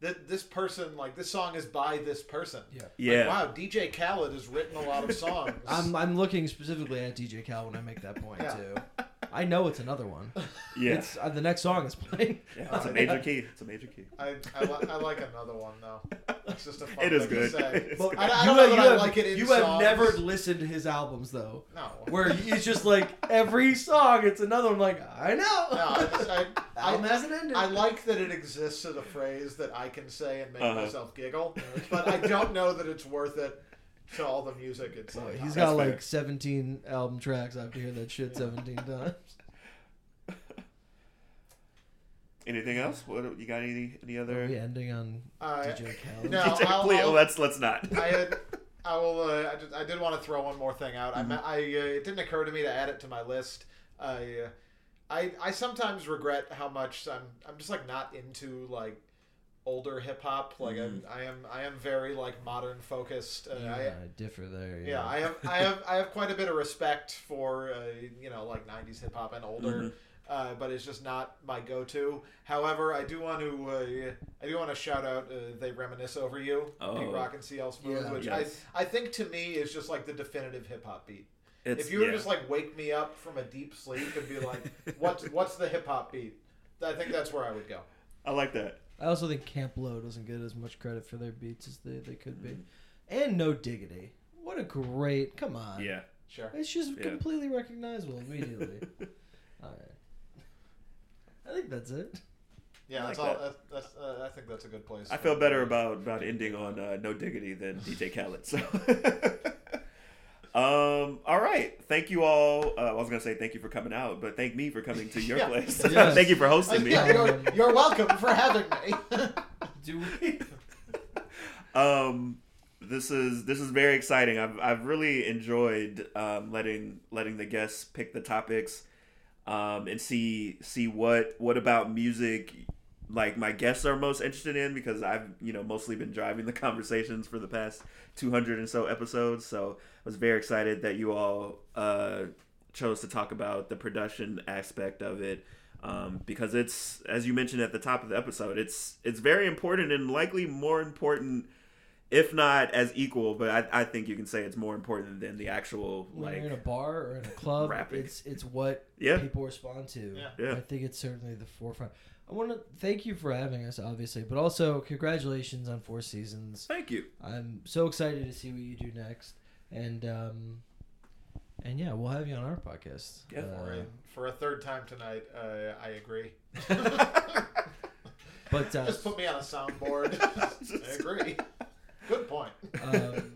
that this person like this song is by this person Yeah. Like, Yeah. wow DJ Khaled has written a lot of songs I'm I'm looking specifically at DJ Cal when I make that point Yeah. too. I know it's another one. yeah It's uh, the next song is playing. Yeah, it's a major key. It's a major key. I, I, li- I like another one though. It's just a fun It is thing good. to say. It's Well, good. I, I you don't know have- that you I have- like it in You songs. have never listened to his albums though, No. where it's just like every song, it's another one. Like I know. No, I, just, I, Album I, hasn't ended. I like that it exists as a phrase that I can say and make Uh-huh. myself giggle, but I don't know that it's worth it to all the music it's Boy, like. he's That's got fair. like 17 album tracks. I have to hear that shit 17 times. Anything else? What you got? Any any Are other? we ending on Uh, DJ Khaled? no. DJ, I'll- please, I'll- let's let's not. I had, I will. Uh, I, just, I did want to throw one more thing out. Mm-hmm. I, I uh, it didn't occur to me to add it to my list. I, uh, I, I sometimes regret how much I'm. I'm just like not into like older hip hop. Like Mm-hmm. I'm, I am. I am very like modern focused. Uh, Yeah, I, I differ there. yeah, I have. I have. I have quite a bit of respect for uh, you know like '90s hip hop and older. Mm-hmm. Uh, but it's just not my go-to. However, I do want to uh, I do want to shout out uh, "They Reminisce Over You," Oh. Pete Rock and CL Smooth, Yeah. which Yes. I I think to me is just like the definitive hip hop beat. It's, if you were yeah. just like wake me up from a deep sleep and be like, "What's what's the hip hop beat?" I think that's where I would go. I like that. I also think Camp Lo doesn't get as much credit for their beats as they, they could be. Mm-hmm. And No Diggity. What a great. Come on. Yeah. Sure. It's just Yeah. completely recognizable immediately. All right. I think that's it. Yeah, I that's like all. that. That's, that's, uh, I think that's a good place. I feel better about about ending on uh, no diggity than DJ Khaled. So. Um. All right. Thank you all. Uh, I was gonna say thank you for coming out, but thank me for coming to your Yeah. place. Yes. thank you for hosting me. Yeah, you're, you're welcome for having me. Do we? um this is this is very exciting i've, I've really enjoyed um, letting letting the guests pick the topics um, and see see what what about music like my guests are most interested in because i've you know mostly been driving the conversations for the past 200 and so episodes so i was very excited that you all uh, chose to talk about the production aspect of it um, because it's as you mentioned at the top of the episode it's it's very important and likely more important if not as equal but i, I think you can say it's more important than the actual When like you're in a bar or in a club, rapping. it's it's what Yeah. people respond to. Yeah. Yeah. I think it's certainly the forefront. I want to thank you for having us, obviously, but also congratulations on four seasons. thank you I'm so excited to see what you do next, and um, and yeah, we'll have you on our podcast. Yeah. Uh. For a third time tonight, uh, I agree. but uh, Just put me on a soundboard. I agree. Good point. um,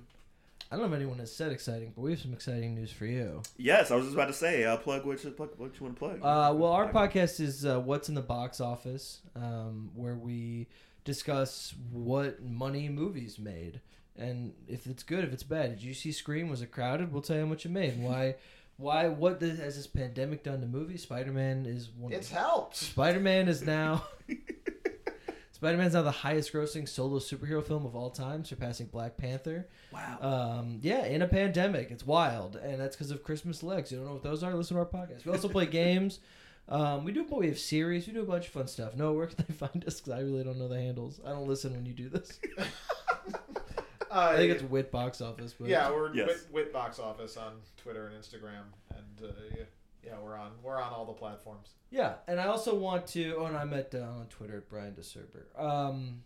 I don't know if anyone has said exciting, but we have some exciting news for you. yes i was just about to say uh, plug what you plug what you want to plug Uh, well, our podcast is uh, What's in the Box Office, um, where we discuss what money movies made. And if it's good, if it's bad. Did you see Scream? Was it crowded? We'll tell you how much it made why Why? What does, has this pandemic done to movies? Spider Man is one. It's helped. Spider Man is now. Spider Man's now the highest grossing solo superhero film of all time, surpassing Black Panther. Wow. Um, yeah, in a pandemic, it's wild, and that's because of Christmas legs. You don't know what those are? Listen to our podcast. We also play games. Um, we do, but we have series. We do a bunch of fun stuff. No, where can they find us? Because I really don't know the handles. I don't listen when you do this. Uh, I think it's Wit Box Office. But yeah, we're Yes. Wit, Wit Box Office on Twitter and Instagram, and uh, yeah, yeah, we're on we're on all the platforms. Yeah, and I also want to. Oh, and I'm at uh, on Twitter at Brian DeSerber. Um,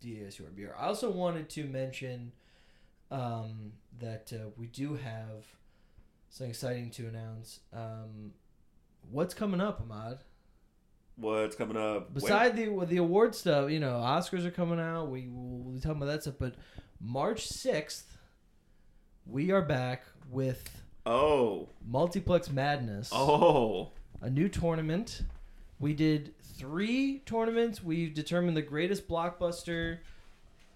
D-A-S-U-R-B-R. I also wanted to mention um, that uh, we do have something exciting to announce. Um, what's coming up, Ahmad? What's coming up? Beside the the award stuff, you know, Oscars are coming out. We will be talking about that stuff. But March sixth, we are back with oh, Multiplex Madness oh, a new tournament. We did three tournaments. We've determined the greatest blockbuster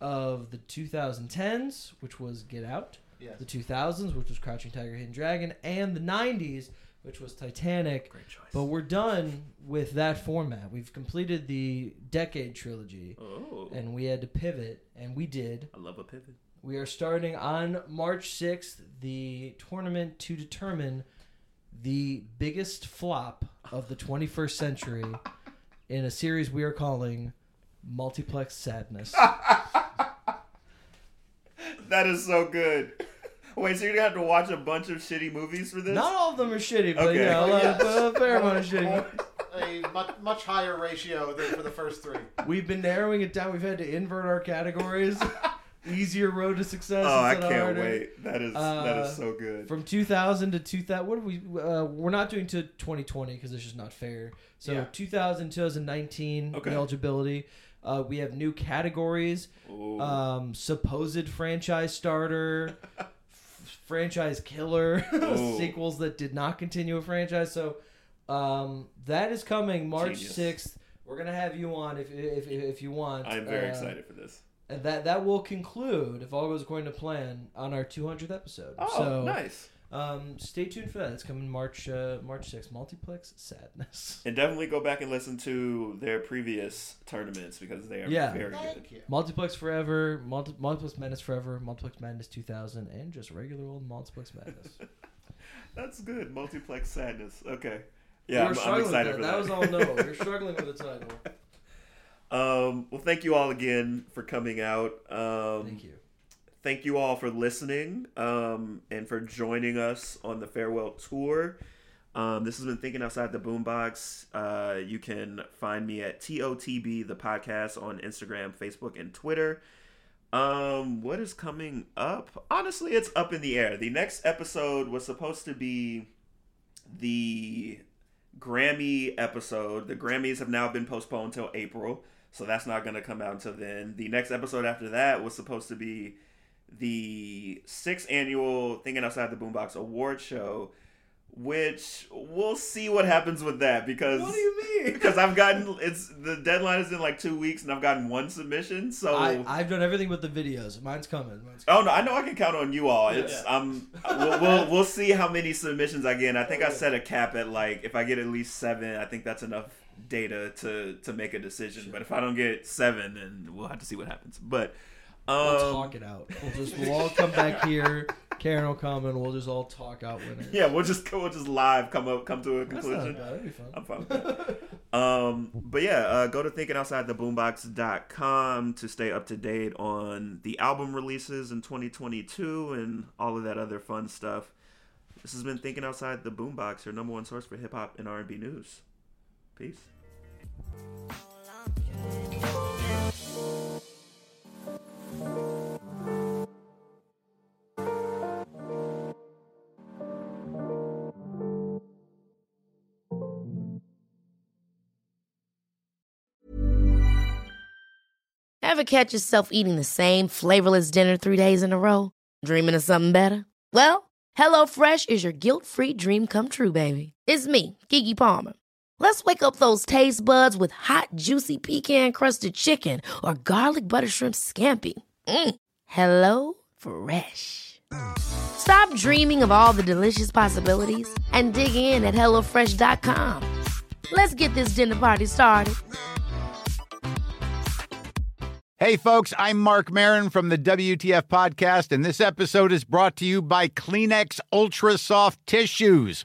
of the 2010s, which was Get Out, Yes. the 2000s, which was Crouching Tiger, Hidden Dragon, and the 90s, which was Titanic. great choice. But we're done with that format. We've completed the decade trilogy, oh, and we had to pivot, and we did. I love a pivot. We are starting on March 6th the tournament to determine the biggest flop of the 21st century in a series we are calling Multiplex Sadness. That is so good. Wait, so you're gonna have to watch a bunch of shitty movies for this? Not all of them are shitty, but Okay. yeah, oh, a, Oh, lot yes. of, a fair amount of shitty. a much, much higher ratio than for the first three. We've been narrowing it down. We've had to invert our categories. Easier road to success. Oh, I can't harder. wait. That is that Uh, is so good. From 2000 to 2000, what do we? Uh, we're not doing to 2020 because it's just not fair. So Yeah. 2000, 2019 Okay. eligibility. Uh, we have new categories. Um, supposed franchise starter, f- franchise killer, sequels that did not continue a franchise. So um, that is coming March. 6th. We're gonna have you on if if, if, if you want. I'm very Uh, excited for this. And that that will conclude, if all goes according to plan, on our 200th episode. Oh, so, nice. um, stay tuned for that. It's coming March uh, March 6th. Multiplex Sadness. And definitely go back and listen to their previous tournaments because they are Yeah. very good. Thank you. Multiplex Forever, Multi- Multiplex Madness Forever, Multiplex Madness 2000, and just regular old Multiplex Madness. That's good. Multiplex sadness. Okay. Yeah, were I'm, I'm struggling excited with for that. that. That was all no. You're struggling with the title. Um, well, thank you all again for coming out. Um, Thank you. Thank you all for listening um, and for joining us on the farewell tour. Um, this has been Thinking Outside the Boombox. Uh, you can find me at TOTB, the podcast, on Instagram, Facebook, and Twitter. Um, what is coming up? Honestly, it's up in the air. The next episode was supposed to be the Grammy episode. The Grammys have now been postponed till April, so that's not going to come out until then. The next episode after that was supposed to be the sixth annual Thinking Outside the Boombox award show, which we'll see what happens with that because What do you mean? because I've gotten it's the deadline is in like two weeks and I've gotten one submission. So I, I've done everything with the videos. Mine's coming. Mine's Oh no, I know I can count on you all. It's um, we'll, we'll we'll see how many submissions I get. And I think I set a cap at like if I get at least seven, I think that's enough data to to make a decision. But if I don't get seven, then we'll have to see what happens. But We'll um, talk it out. We'll just we'll all come back here. Karen will come and we'll just all talk out winners. yeah, we'll just we'll just live come up come to a conclusion. That'd be fun. I'm fine with that. um, but yeah, uh, go to thinkingoutsidetheboombox.com to stay up to date on the album releases in 2022 and all of that other fun stuff. This has been Thinking Outside the Boombox, your number one source for hip hop and R&B news. Peace. Ever catch yourself eating the same flavorless dinner three days in a row? Dreaming of something better? Well, HelloFresh is your guilt-free dream come true, baby. It's me, Keke Palmer. Let's wake up those taste buds with hot, juicy pecan-crusted chicken or garlic butter shrimp scampi. Mm. Hello Fresh. Stop dreaming of all the delicious possibilities and dig in at HelloFresh.com. Let's get this dinner party started. Hey, folks, I'm Marc Maron from the WTF Podcast, and this episode is brought to you by Kleenex Ultra Soft Tissues,